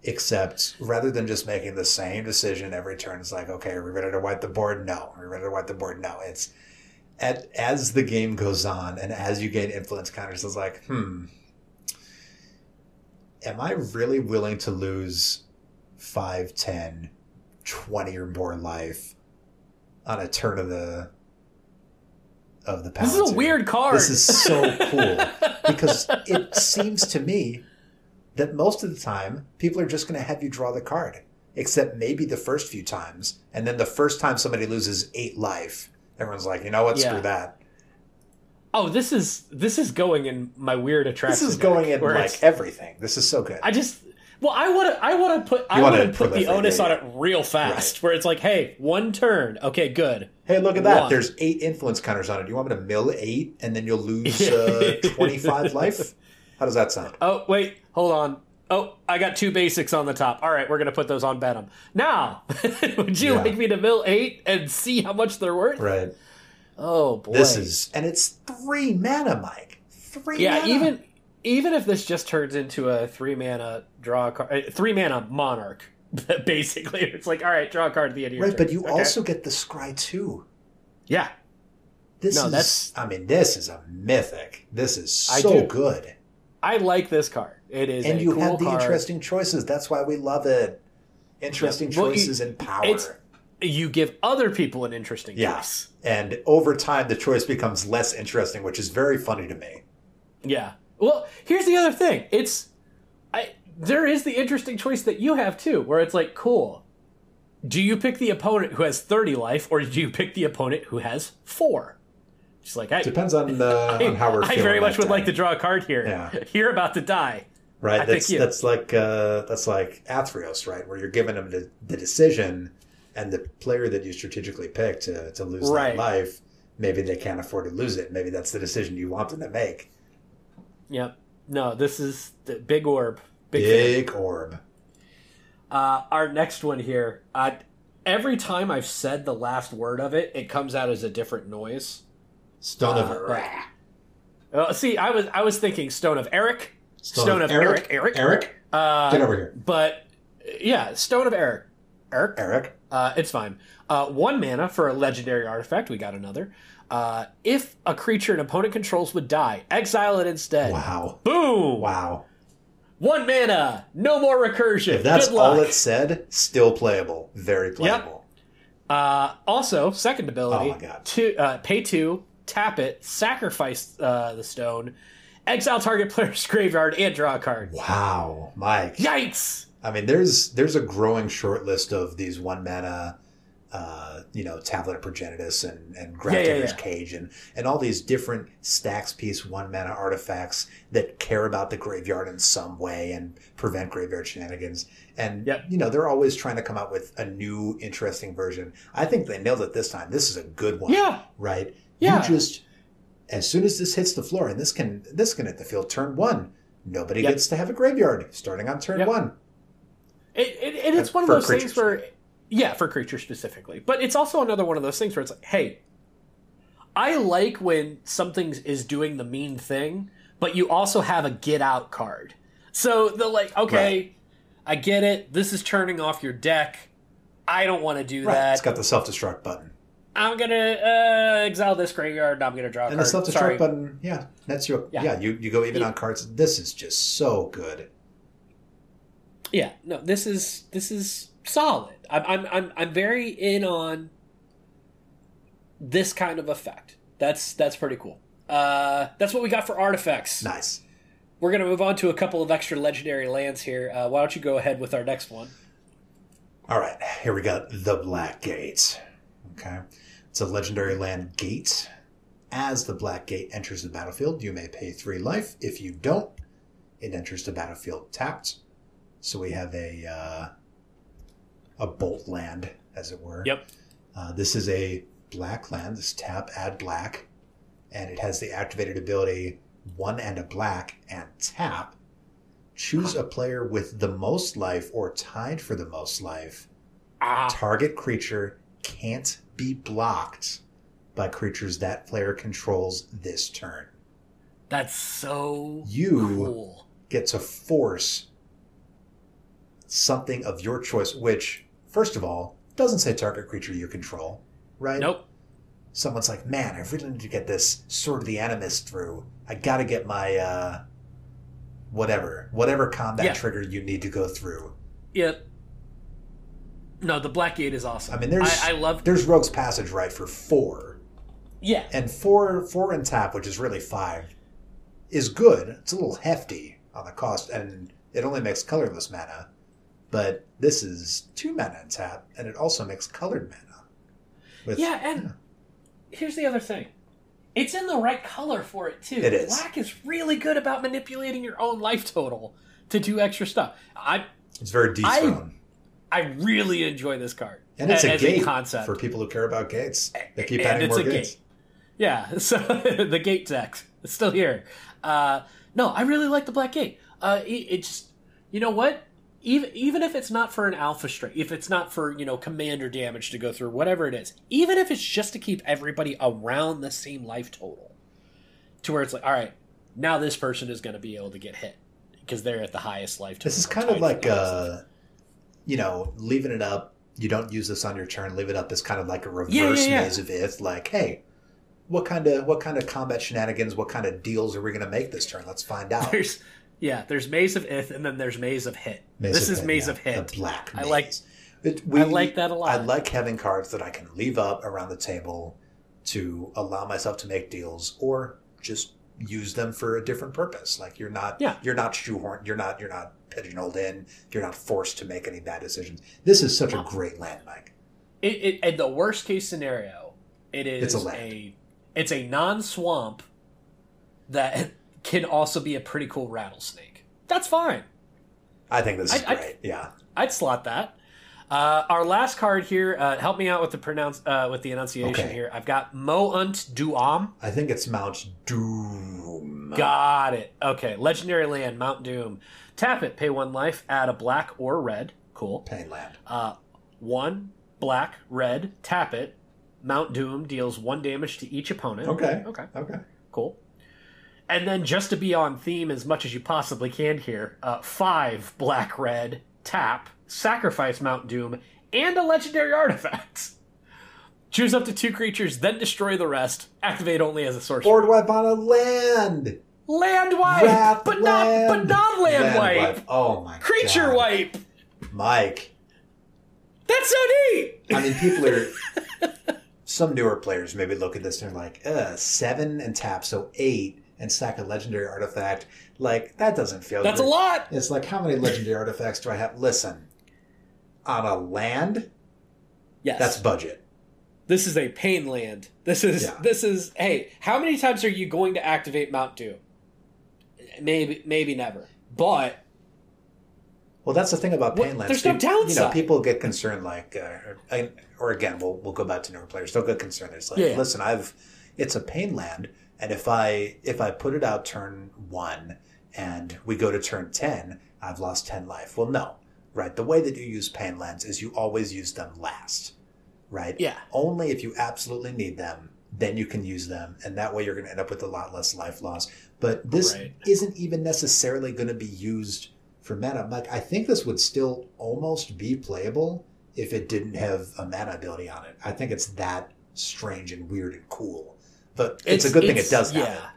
Speaker 3: except rather than just making the same decision every turn, it's like, okay, are we ready to wipe the board? No. Are we ready to wipe the board? No. It's at, as the game goes on and as you gain influence counters, it's like, hmm, am I really willing to lose 5, 10, 20 or more life on a turn of the of the
Speaker 2: This is a weird card.
Speaker 3: This is so cool because it seems to me that most of the time people are just going to have you draw the card, except maybe the first few times, and then the first time somebody loses eight life, everyone's like, you know what,
Speaker 2: Yeah.
Speaker 3: screw that.
Speaker 2: Oh, this is this is going in my weird attraction.
Speaker 3: This is going in like everything. This is so good.
Speaker 2: I just well, I want to I want to put I
Speaker 3: You wanna
Speaker 2: want to put the onus on it real fast, where it's like, hey, one turn, okay, good.
Speaker 3: hey, look at that.
Speaker 2: One.
Speaker 3: There's eight influence counters on it. Do you want me to mill eight and then you'll lose uh, 25 life? How does that sound?
Speaker 2: Oh wait, hold on. Oh, I got two basics on the top. All right, we're gonna put those on Venom. Now, would you
Speaker 3: Yeah.
Speaker 2: like me to mill eight and see how much they're worth?
Speaker 3: Right.
Speaker 2: Oh boy,
Speaker 3: This is, and it's three mana, Mike. Three
Speaker 2: yeah.
Speaker 3: mana.
Speaker 2: Even even if this just turns into a three mana draw card, uh, three mana monarch, basically, it's like all right, draw a card at the end of your
Speaker 3: Right,
Speaker 2: turn.
Speaker 3: but you
Speaker 2: Okay.
Speaker 3: also get the scry too.
Speaker 2: yeah.
Speaker 3: This
Speaker 2: No,
Speaker 3: is,
Speaker 2: that's-
Speaker 3: I mean, this is a mythic. This is so good.
Speaker 2: I like this card. It is
Speaker 3: And
Speaker 2: a
Speaker 3: you
Speaker 2: cool
Speaker 3: have the
Speaker 2: card.
Speaker 3: interesting choices. That's why we love it. Interesting
Speaker 2: Yeah. Well, you-
Speaker 3: choices and power.
Speaker 2: it's- You give other people an interesting
Speaker 3: Yeah.
Speaker 2: choice.
Speaker 3: And over time, the choice becomes less interesting, which is very funny to me.
Speaker 2: Yeah. Well, here's the other thing. It's I there is the interesting choice that you have too, where it's like, cool. Do you pick the opponent who has 30 life, or do you pick the opponent who has four? Just like I,
Speaker 3: Depends on, uh, on how we're
Speaker 2: I very much would like to draw a card here.
Speaker 3: Yeah.
Speaker 2: You're about to die.
Speaker 3: Right,
Speaker 2: I
Speaker 3: that's that's like uh, that's like Athreos, right? Where you're giving them the, the decision, and the player that you strategically pick to to lose
Speaker 2: Right.
Speaker 3: that life, maybe they can't afford to lose it. Maybe that's the decision you want them to make.
Speaker 2: Yep. No, this is the big orb. Big.
Speaker 3: Big orb.
Speaker 2: Uh, our next one here. Uh, every time I've said the last word of it, it comes out as a different noise.
Speaker 3: Stone of
Speaker 2: Uh,
Speaker 3: Ra-
Speaker 2: Uh, see, I was I was thinking Stone of Eric, Stone, of, Eric, Eric,
Speaker 3: Eric,
Speaker 2: Uh,
Speaker 3: get over here.
Speaker 2: But yeah, Stone of Eric, Eric,
Speaker 3: Eric.
Speaker 2: Uh, it's fine. Uh, one mana for a legendary artifact. We got another. Uh, if a creature an opponent controls would die, exile it instead.
Speaker 3: Wow.
Speaker 2: Boom!
Speaker 3: Wow.
Speaker 2: One mana, no more recursion.
Speaker 3: If that's all it said, still playable. Very playable.
Speaker 2: Uh, also, second ability.
Speaker 3: Oh my God.
Speaker 2: Two, uh, pay two, tap it, sacrifice uh, the stone, exile target player's graveyard, and draw a card.
Speaker 3: Wow. Mike.
Speaker 2: Yikes!
Speaker 3: I mean, there's there's a growing short list of these one mana, uh, you know, Tablet of Progenitus and and Grafdigger's
Speaker 2: yeah.
Speaker 3: Cage and and all these different stax piece one mana artifacts that care about the graveyard in some way and prevent graveyard shenanigans. And
Speaker 2: Yep.
Speaker 3: you know, they're always trying to come out with a new interesting version. I think they nailed it this time. This is a good one.
Speaker 2: Yeah.
Speaker 3: Right.
Speaker 2: Yeah.
Speaker 3: You just as soon as this hits the floor, and this can this can hit the field turn one. Nobody
Speaker 2: Yep.
Speaker 3: gets to have a graveyard starting on turn
Speaker 2: Yep.
Speaker 3: one.
Speaker 2: It, it, and it's
Speaker 3: Uh,
Speaker 2: one of those things where, yeah, for creatures specifically. But it's also another one of those things where it's like, hey, I like when something is doing the mean thing, but you also have a get out card. So the like, okay,
Speaker 3: Right.
Speaker 2: I get it. This is turning off your deck. I don't want to do
Speaker 3: Right.
Speaker 2: that.
Speaker 3: It's got the self destruct button.
Speaker 2: I'm gonna uh, exile this graveyard. and I'm gonna draw
Speaker 3: And the
Speaker 2: card.
Speaker 3: self
Speaker 2: Sorry.
Speaker 3: destruct button, yeah, that's your
Speaker 2: Yeah.
Speaker 3: yeah. you, you go even
Speaker 2: Yeah.
Speaker 3: on cards. This is just so good.
Speaker 2: Yeah, no, this is this is solid. I'm I'm I'm I'm very in on this kind of effect. That's that's pretty cool. Uh, that's what we got for artifacts.
Speaker 3: Nice.
Speaker 2: We're gonna move on to a couple of extra legendary lands here. Uh, why don't you go ahead with our next one?
Speaker 3: All right, here we got the Black Gates. Okay, it's a legendary land gate. As the Black Gate enters the battlefield, you may pay three life. If you don't, it enters the battlefield tapped. So we have a uh, a bolt land, as it were.
Speaker 2: Yep.
Speaker 3: Uh, this is a black land. This tap add black, and it has the activated ability one and a black and tap. Choose a player with the most life or tied for the most life.
Speaker 2: Ah,
Speaker 3: Target creature can't be blocked by creatures that player controls this turn.
Speaker 2: that's so
Speaker 3: You
Speaker 2: cool.
Speaker 3: get to force something of your choice, which, first of all, doesn't say target creature you control, right?
Speaker 2: Nope.
Speaker 3: someone's like, "Man, I really need to get this Sword of the Animist through. I got to get my uh, whatever, whatever combat
Speaker 2: Yeah.
Speaker 3: trigger you need to go through."
Speaker 2: Yep. No, the Black Gate is awesome.
Speaker 3: I mean, there's
Speaker 2: I, I love.
Speaker 3: there's Rogue's Passage right for four,
Speaker 2: Yeah,
Speaker 3: and four four and tap, which is really five, is good. It's a little hefty on the cost, and it only makes colorless mana. But this is two mana and tap, and it also makes colored mana. With,
Speaker 2: Yeah, and here's the other thing. It's in the right color for it too.
Speaker 3: It is.
Speaker 2: Black is really good about manipulating your own life total to do extra stuff. I
Speaker 3: it's very dethrone.
Speaker 2: I really enjoy this card.
Speaker 3: And it's a gate
Speaker 2: concept.
Speaker 3: for people who care about gates. They keep
Speaker 2: And
Speaker 3: adding
Speaker 2: it's
Speaker 3: more
Speaker 2: a
Speaker 3: gates.
Speaker 2: gate. Yeah, so the gate deck is still here. Uh, no, I really like the black gate. Uh, it, it just, you know what? Even even if it's not for an alpha strike, if it's not for you know commander damage to go through, whatever it is, even if it's just to keep everybody around the same life total, to where it's like, all right, now this person is going to be able to get hit because they're at the highest life total.
Speaker 3: This is kind of like, uh, you know, leaving it up. You don't use this on your turn. Leave it up is kind of like a reverse
Speaker 2: Yeah, yeah, yeah.
Speaker 3: maze of ith. Like, hey, what kind of what kind of combat shenanigans? What kind of deals are we going to make this turn? Let's find out.
Speaker 2: There's yeah, there's Maze of Ith, and then there's Maze of Hit.
Speaker 3: Maze
Speaker 2: this
Speaker 3: of
Speaker 2: is
Speaker 3: Hit,
Speaker 2: Maze of Hit.
Speaker 3: The black maze.
Speaker 2: I like-
Speaker 3: It-
Speaker 2: I like that a lot.
Speaker 3: I like having cards that I can leave up around the table to allow myself to make deals, or just use them for a different purpose. Like you're not,
Speaker 2: Yeah.
Speaker 3: you're not shoehorned, you're not, you're not pigeonholed in, you're not forced to make any bad decisions. This is such a great land, Mike.
Speaker 2: It, it, in the worst case scenario, it is
Speaker 3: It's a
Speaker 2: a it's a non swamp that can also be a pretty cool rattlesnake. That's fine.
Speaker 3: I think this is
Speaker 2: I-
Speaker 3: great. yeah,
Speaker 2: I'd slot that. Uh, our last card here, uh, help me out with the pronounce uh, with the enunciation
Speaker 3: Okay.
Speaker 2: here. I've got Mo Unt Duam.
Speaker 3: I think it's Mount Doom.
Speaker 2: Got it. Okay, legendary land, Mount Doom. Tap it, pay one life, add a black or red. Cool.
Speaker 3: Pain land.
Speaker 2: Uh, one black, red, tap it. Mount Doom deals one damage to each opponent.
Speaker 3: Okay.
Speaker 2: Okay.
Speaker 3: Okay.
Speaker 2: Cool. And then just to be on theme as much as you possibly can here, uh, five black, red, tap, sacrifice Mount Doom, and a legendary artifact. Choose up to two creatures, then destroy the rest. Activate only as a sorcerer.
Speaker 3: Board wipe on a land.
Speaker 2: land wipe,
Speaker 3: Wrath
Speaker 2: but not but
Speaker 3: land.
Speaker 2: not land,
Speaker 3: Land
Speaker 2: wipe.
Speaker 3: Oh my
Speaker 2: Creature
Speaker 3: God.
Speaker 2: wipe.
Speaker 3: Mike.
Speaker 2: That's so neat.
Speaker 3: I mean, people are. some newer players maybe look at this and they're like, uh, seven and tap, so eight, and sack a legendary artifact. Like, that doesn't feel
Speaker 2: That's a lot.
Speaker 3: It's like, how many legendary artifacts do I have? Listen, on a land,
Speaker 2: Yes.
Speaker 3: that's budget.
Speaker 2: this is a pain land. This is
Speaker 3: Yeah.
Speaker 2: this is hey, how many times are you going to activate Mount Doom? Maybe maybe never. But
Speaker 3: Well, that's the thing about
Speaker 2: pain
Speaker 3: Painlands.
Speaker 2: there's no
Speaker 3: People- You know,
Speaker 2: downside.
Speaker 3: people get concerned, like, uh, or, or again, we'll we'll go back to newer players. Don't get concerned. It's like,
Speaker 2: Yeah.
Speaker 3: listen, I've it's a pain land, and if I if I put it out turn one and we go to turn ten, I've lost ten life. Well, no, right? The way that you use Painlands is you always use them last, right?
Speaker 2: Yeah.
Speaker 3: Only if you absolutely need them, then you can use them, and that way you're going to end up with a lot less life loss. But this
Speaker 2: Right.
Speaker 3: isn't even necessarily going to be used for mana. Like I think this would still almost be playable if it didn't have a mana ability on it. I think it's that strange and weird and cool. But it's, a good thing it
Speaker 2: it's-
Speaker 3: does have
Speaker 2: yeah.
Speaker 3: it.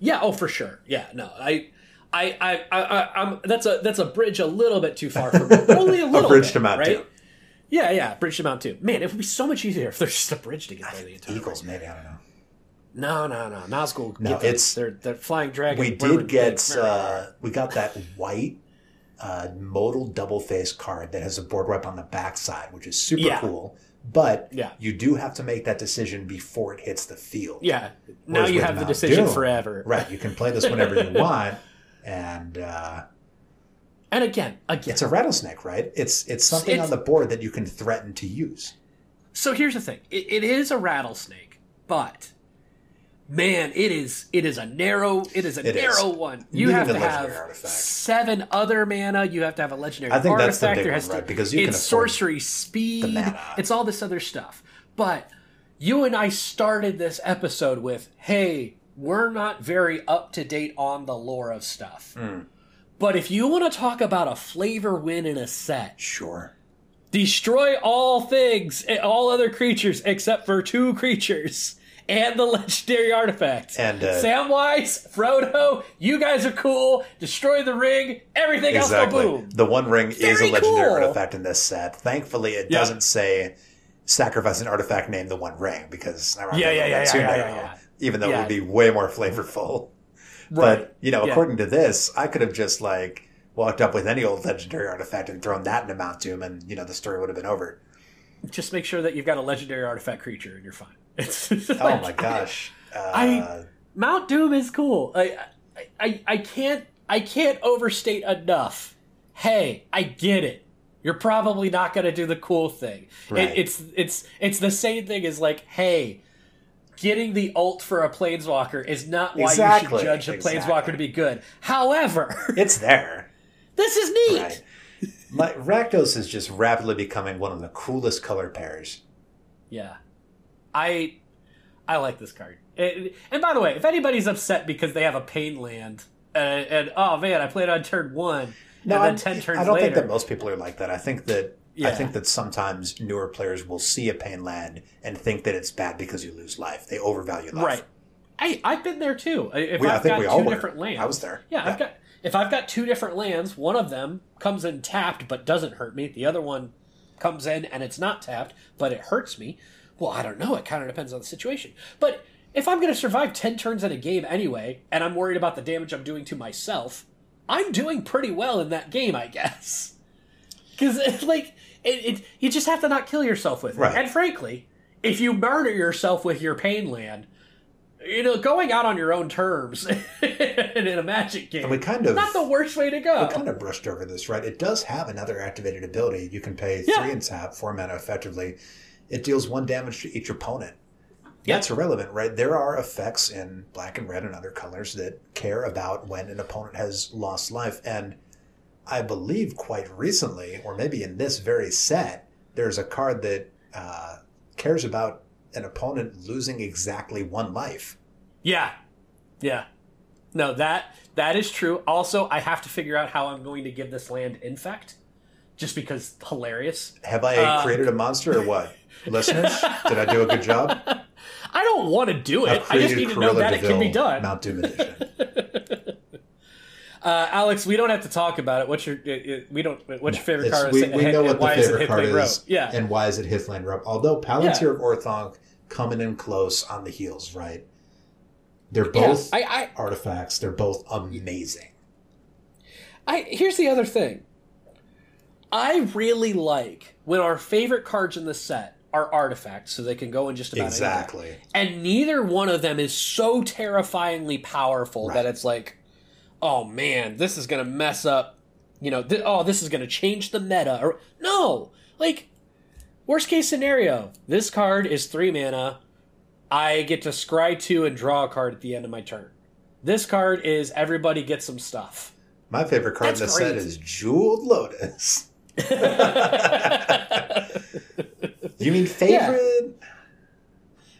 Speaker 2: Yeah, oh for sure. Yeah, no. I I I I, I'm that's a that's a bridge a little bit too far for me. Only a little
Speaker 3: bridge
Speaker 2: bit,
Speaker 3: to Mount
Speaker 2: right?
Speaker 3: Doom.
Speaker 2: Yeah, yeah, bridge to Mount Doom. Man, it would be so much easier if there's just a bridge to get there the entire
Speaker 3: Eagles, maybe I don't know.
Speaker 2: No, no, no. Nazgul.
Speaker 3: No, it's-
Speaker 2: they're they're flying dragon.
Speaker 3: We did get uh, we got that white uh, modal double face card that has a board wipe on the backside, which is super
Speaker 2: Yeah.
Speaker 3: cool. But
Speaker 2: Yeah.
Speaker 3: you do have to make that decision before it hits the field.
Speaker 2: yeah. Now
Speaker 3: Whereas
Speaker 2: you have the decision
Speaker 3: Doom,
Speaker 2: forever.
Speaker 3: Right, you can play this whenever you want, and uh,
Speaker 2: And again, again.
Speaker 3: it's a rattlesnake, right? It's it's something
Speaker 2: It's-
Speaker 3: on the board that you can threaten to use.
Speaker 2: So here's the thing. It, it is a rattlesnake, but man, it is it is a narrow it is a
Speaker 3: It is.
Speaker 2: narrow one.
Speaker 3: You
Speaker 2: You have to have
Speaker 3: artifact.
Speaker 2: seven other mana. You have to have a legendary
Speaker 3: I think that's the big
Speaker 2: there
Speaker 3: one,
Speaker 2: to,
Speaker 3: right? Because you
Speaker 2: it's sorcery speed. It's all this other stuff. But you and I started this episode with, "Hey, we're not very up to date on the lore of stuff."
Speaker 3: Hmm.
Speaker 2: But if you want to talk about a flavor win in a set,
Speaker 3: Sure.
Speaker 2: destroy all things, eh, all other creatures except for two creatures and the legendary artifact.
Speaker 3: And, uh,
Speaker 2: Samwise, Frodo, you guys are cool. Destroy the ring. Everything
Speaker 3: Exactly.
Speaker 2: else boom.
Speaker 3: The One Ring is a legendary
Speaker 2: cool.
Speaker 3: artifact in this set. Thankfully, it
Speaker 2: Yeah.
Speaker 3: doesn't say sacrifice an artifact named the One Ring because
Speaker 2: Yeah, yeah, yeah, yeah, yeah, yeah.
Speaker 3: Even though it would be way more flavorful.
Speaker 2: Right.
Speaker 3: But you know,
Speaker 2: Yeah.
Speaker 3: according to this, I could have just like walked up with any old legendary artifact and thrown that into Mount Doom, and you know the story would have been over.
Speaker 2: Just make sure that you've got a legendary artifact creature and you're fine. It's
Speaker 3: Oh my gosh! Uh,
Speaker 2: I- Mount Doom is cool. I, I, I, can't, I can't overstate enough. Hey, I get it. You're probably not going to do the cool thing. It- it's, it's, it's the same thing as like, hey, getting the ult for a planeswalker is not why
Speaker 3: Exactly,
Speaker 2: you should judge a
Speaker 3: exactly.
Speaker 2: planeswalker to be good. However,
Speaker 3: it's there.
Speaker 2: this is neat.
Speaker 3: Right. My, Rakdos is just rapidly becoming one of the coolest color pairs.
Speaker 2: Yeah, I, I like this card. It- and by the way, if anybody's upset because they have a pain land, uh, and oh man, I played on turn one, and then
Speaker 3: I'm-
Speaker 2: ten turns later.
Speaker 3: I don't
Speaker 2: later,
Speaker 3: think that most people are like that. I think that I think that sometimes newer players will see a pain land and think that it's bad because you lose life. They overvalue life.
Speaker 2: right. I I've been there too. I- If
Speaker 3: We,
Speaker 2: I've
Speaker 3: think
Speaker 2: got
Speaker 3: we all
Speaker 2: two
Speaker 3: were.
Speaker 2: different lands,
Speaker 3: I was there.
Speaker 2: Yeah, I've got. If I've got two different lands, one of them comes in tapped but doesn't hurt me. The other one comes in and it's not tapped but it hurts me. Well, I don't know. It kind of depends on the situation. But if I'm going to survive ten turns in a game anyway, and I'm worried about the damage I'm doing to myself, I'm doing pretty well in that game, I guess. Because it's like it, it, you just have to not kill yourself with it.
Speaker 3: Right.
Speaker 2: And frankly, if you murder yourself with your pain land, you know, going out on your own terms in a magic game,
Speaker 3: And we kind of
Speaker 2: not the worst way to go.
Speaker 3: we kind of brushed over this, right? It does have another activated ability. You can pay
Speaker 2: Yeah.
Speaker 3: three and tap, four mana effectively. It deals one damage to each opponent.
Speaker 2: Yeah.
Speaker 3: That's irrelevant, right? There are effects in black and red and other colors that care about when an opponent has lost life. And I believe quite recently, or maybe in this very set, there's a card that uh, cares about an opponent losing exactly one life.
Speaker 2: Yeah, yeah. No, that that is true. Also, I have to figure out how I'm going to give this land infect just because hilarious.
Speaker 3: Have I
Speaker 2: Uh,
Speaker 3: created a monster or what? Listeners, did I do a good job?
Speaker 2: I don't want to do it. I just need to know that it can be done.
Speaker 3: Mount Doom edition.
Speaker 2: Uh, Alex, we don't have to talk about it. What's your uh, uh, we don't? What's your favorite card?
Speaker 3: we, we know what the
Speaker 2: why is it
Speaker 3: favorite card is,
Speaker 2: Yeah,
Speaker 3: and why is it Hithlain Rope? Although Palantir
Speaker 2: Yeah.
Speaker 3: of Orthanc coming in close on the heels, right? They're
Speaker 2: yeah.
Speaker 3: both
Speaker 2: I, I,
Speaker 3: artifacts. They're both amazing.
Speaker 2: I here's the other thing. I really like when our favorite cards in the set are artifacts, so they can go in just about anything.
Speaker 3: Exactly.
Speaker 2: and neither one of them is so terrifyingly powerful
Speaker 3: Right.
Speaker 2: that it's like, oh man, this is gonna mess up. You know, th- oh, this is gonna change the meta. Or no, like worst case scenario, this card is three mana. I get to scry two and draw a card at the end of my turn. This card is everybody get some stuff.
Speaker 3: My favorite card in the
Speaker 2: That's
Speaker 3: set is Jeweled Lotus. You mean favorite?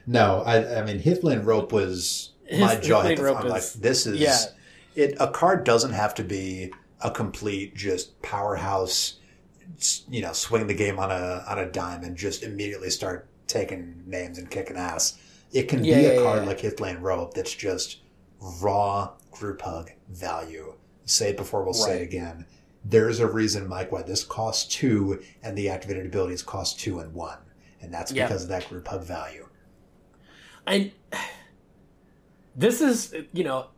Speaker 3: No, I, I mean Hithlain Rope was my jaw hit the I'm like, this is
Speaker 2: yeah.
Speaker 3: It. A card doesn't have to be a complete just powerhouse. You know, swing the game on a on a dime and just immediately start taking names and kicking ass. It can
Speaker 2: Yeah,
Speaker 3: be
Speaker 2: yeah,
Speaker 3: a card
Speaker 2: yeah.
Speaker 3: like Hithlain Rope that's just raw group hug value. Say it before we'll say it again. There's a reason, Mike, why this costs two and the activated abilities cost two and one. And that's because of that group hug value.
Speaker 2: and this is you know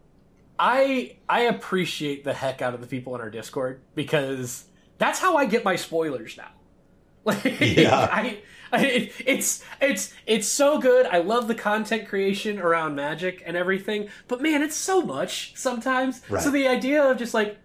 Speaker 2: i i appreciate the heck out of the people in our discord because that's how i get my spoilers now. Like
Speaker 3: Yeah.
Speaker 2: I, I it's it's it's so good. I love the content creation around magic and everything but man it's so much sometimes.
Speaker 3: Right.
Speaker 2: so the idea of just like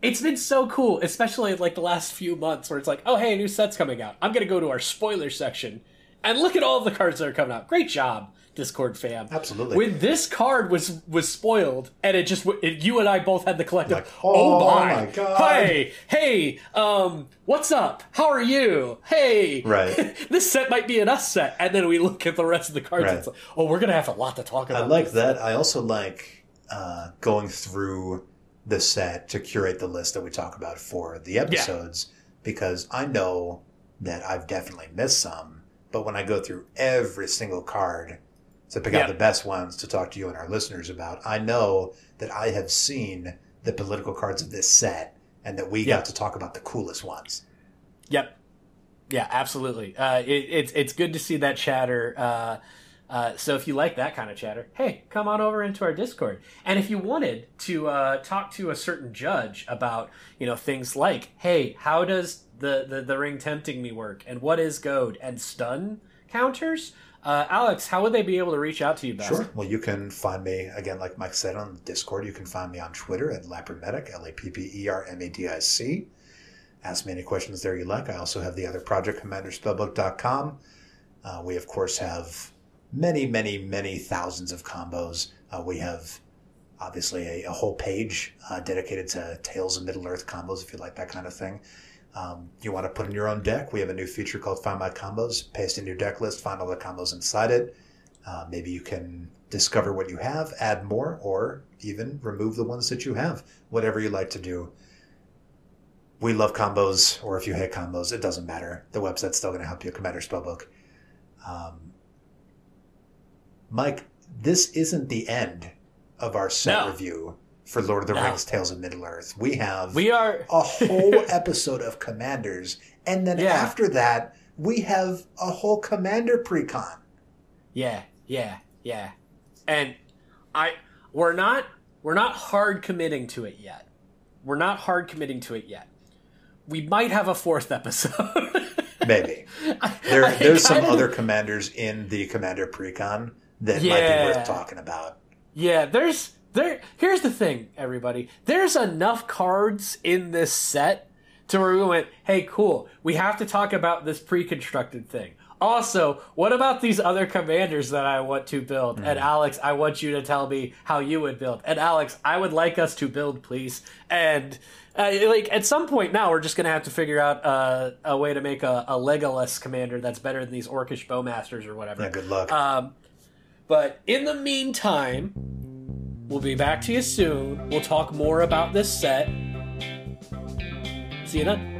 Speaker 2: it's been so cool especially like the last few months where it's like oh hey a new set's coming out. I'm gonna go to our spoiler section and look at all the cards that are coming out. Great job discord fam
Speaker 3: Absolutely.
Speaker 2: when this card was was spoiled and it just it, you and i both had the collective
Speaker 3: Like,
Speaker 2: oh,
Speaker 3: oh
Speaker 2: my,
Speaker 3: my God."
Speaker 2: hey hey um what's up how are you hey
Speaker 3: Right.
Speaker 2: this set might be an us set and then we look at the rest of the cards
Speaker 3: Right.
Speaker 2: and it's like oh we're gonna have a lot to talk about
Speaker 3: I like that. I also like uh, going through the set to curate the list that we talk about for the episodes because I know that I've definitely missed some. But when I go through every single card to pick
Speaker 2: Yeah.
Speaker 3: out the best ones to talk to you and our listeners about, I know that I have seen the political cards of this set and that we
Speaker 2: Yeah.
Speaker 3: got to talk about the coolest ones.
Speaker 2: Yep. Yeah, absolutely. Uh, it, it's it's good to see that chatter. Uh, uh, so if you like that kind of chatter, hey, come on over into our Discord. And if you wanted to uh, talk to a certain judge about you know things like, hey, how does the, the, the ring tempting me work, and what is goad and stun counters? Uh, Alex, how would they be able to reach out to you best?
Speaker 3: Sure. Well, you can find me again, like Mike said on Discord. You can find me on Twitter at Lappermedic, L A P P E R M A D I C. Ask me any questions there you like. I also have the other project, CommanderSpellbook.com. Uh, we of course have many, many, many thousands of combos. Uh, we have obviously a, a whole page uh, dedicated to Tales of Middle Earth combos if you like that kind of thing. Um, you want to put in your own deck? We have a new feature called Find My Combos. Paste in your deck list, find all the combos inside it. Uh, maybe you can discover what you have, add more, or even remove the ones that you have. Whatever you like to do. We love combos, or if you hate combos, it doesn't matter. The website's still going to help you. Commander Spellbook. Um, Mike, this isn't the end of our set
Speaker 2: No.
Speaker 3: review for Lord of the
Speaker 2: No.
Speaker 3: Rings: Tales of Middle Earth. We have
Speaker 2: We are
Speaker 3: a whole episode of Commanders, and then
Speaker 2: Yeah.
Speaker 3: after that, we have a whole Commander precon.
Speaker 2: Yeah, yeah, yeah. And I we're not we're not hard committing to it yet. We're not hard committing to it yet. We might have a fourth episode.
Speaker 3: Maybe there,
Speaker 2: I
Speaker 3: there's some
Speaker 2: kinda-
Speaker 3: other commanders in the Commander precon that might be worth talking about.
Speaker 2: Yeah, there's there here's the thing, everybody. There's enough cards in this set to where we went, hey, cool, we have to talk about this pre-constructed thing. Also, what about these other commanders that I want to build? And Alex, I want you to tell me how you would build. And Alex, I would like us to build, please. And uh, like at some point now, we're just gonna have to figure out uh, a way to make a, a Legolas commander that's better than these Orcish bowmasters or whatever.
Speaker 3: Yeah, good luck.
Speaker 2: Um, but in the meantime, we'll be back to you soon. We'll talk more about this set. See you then.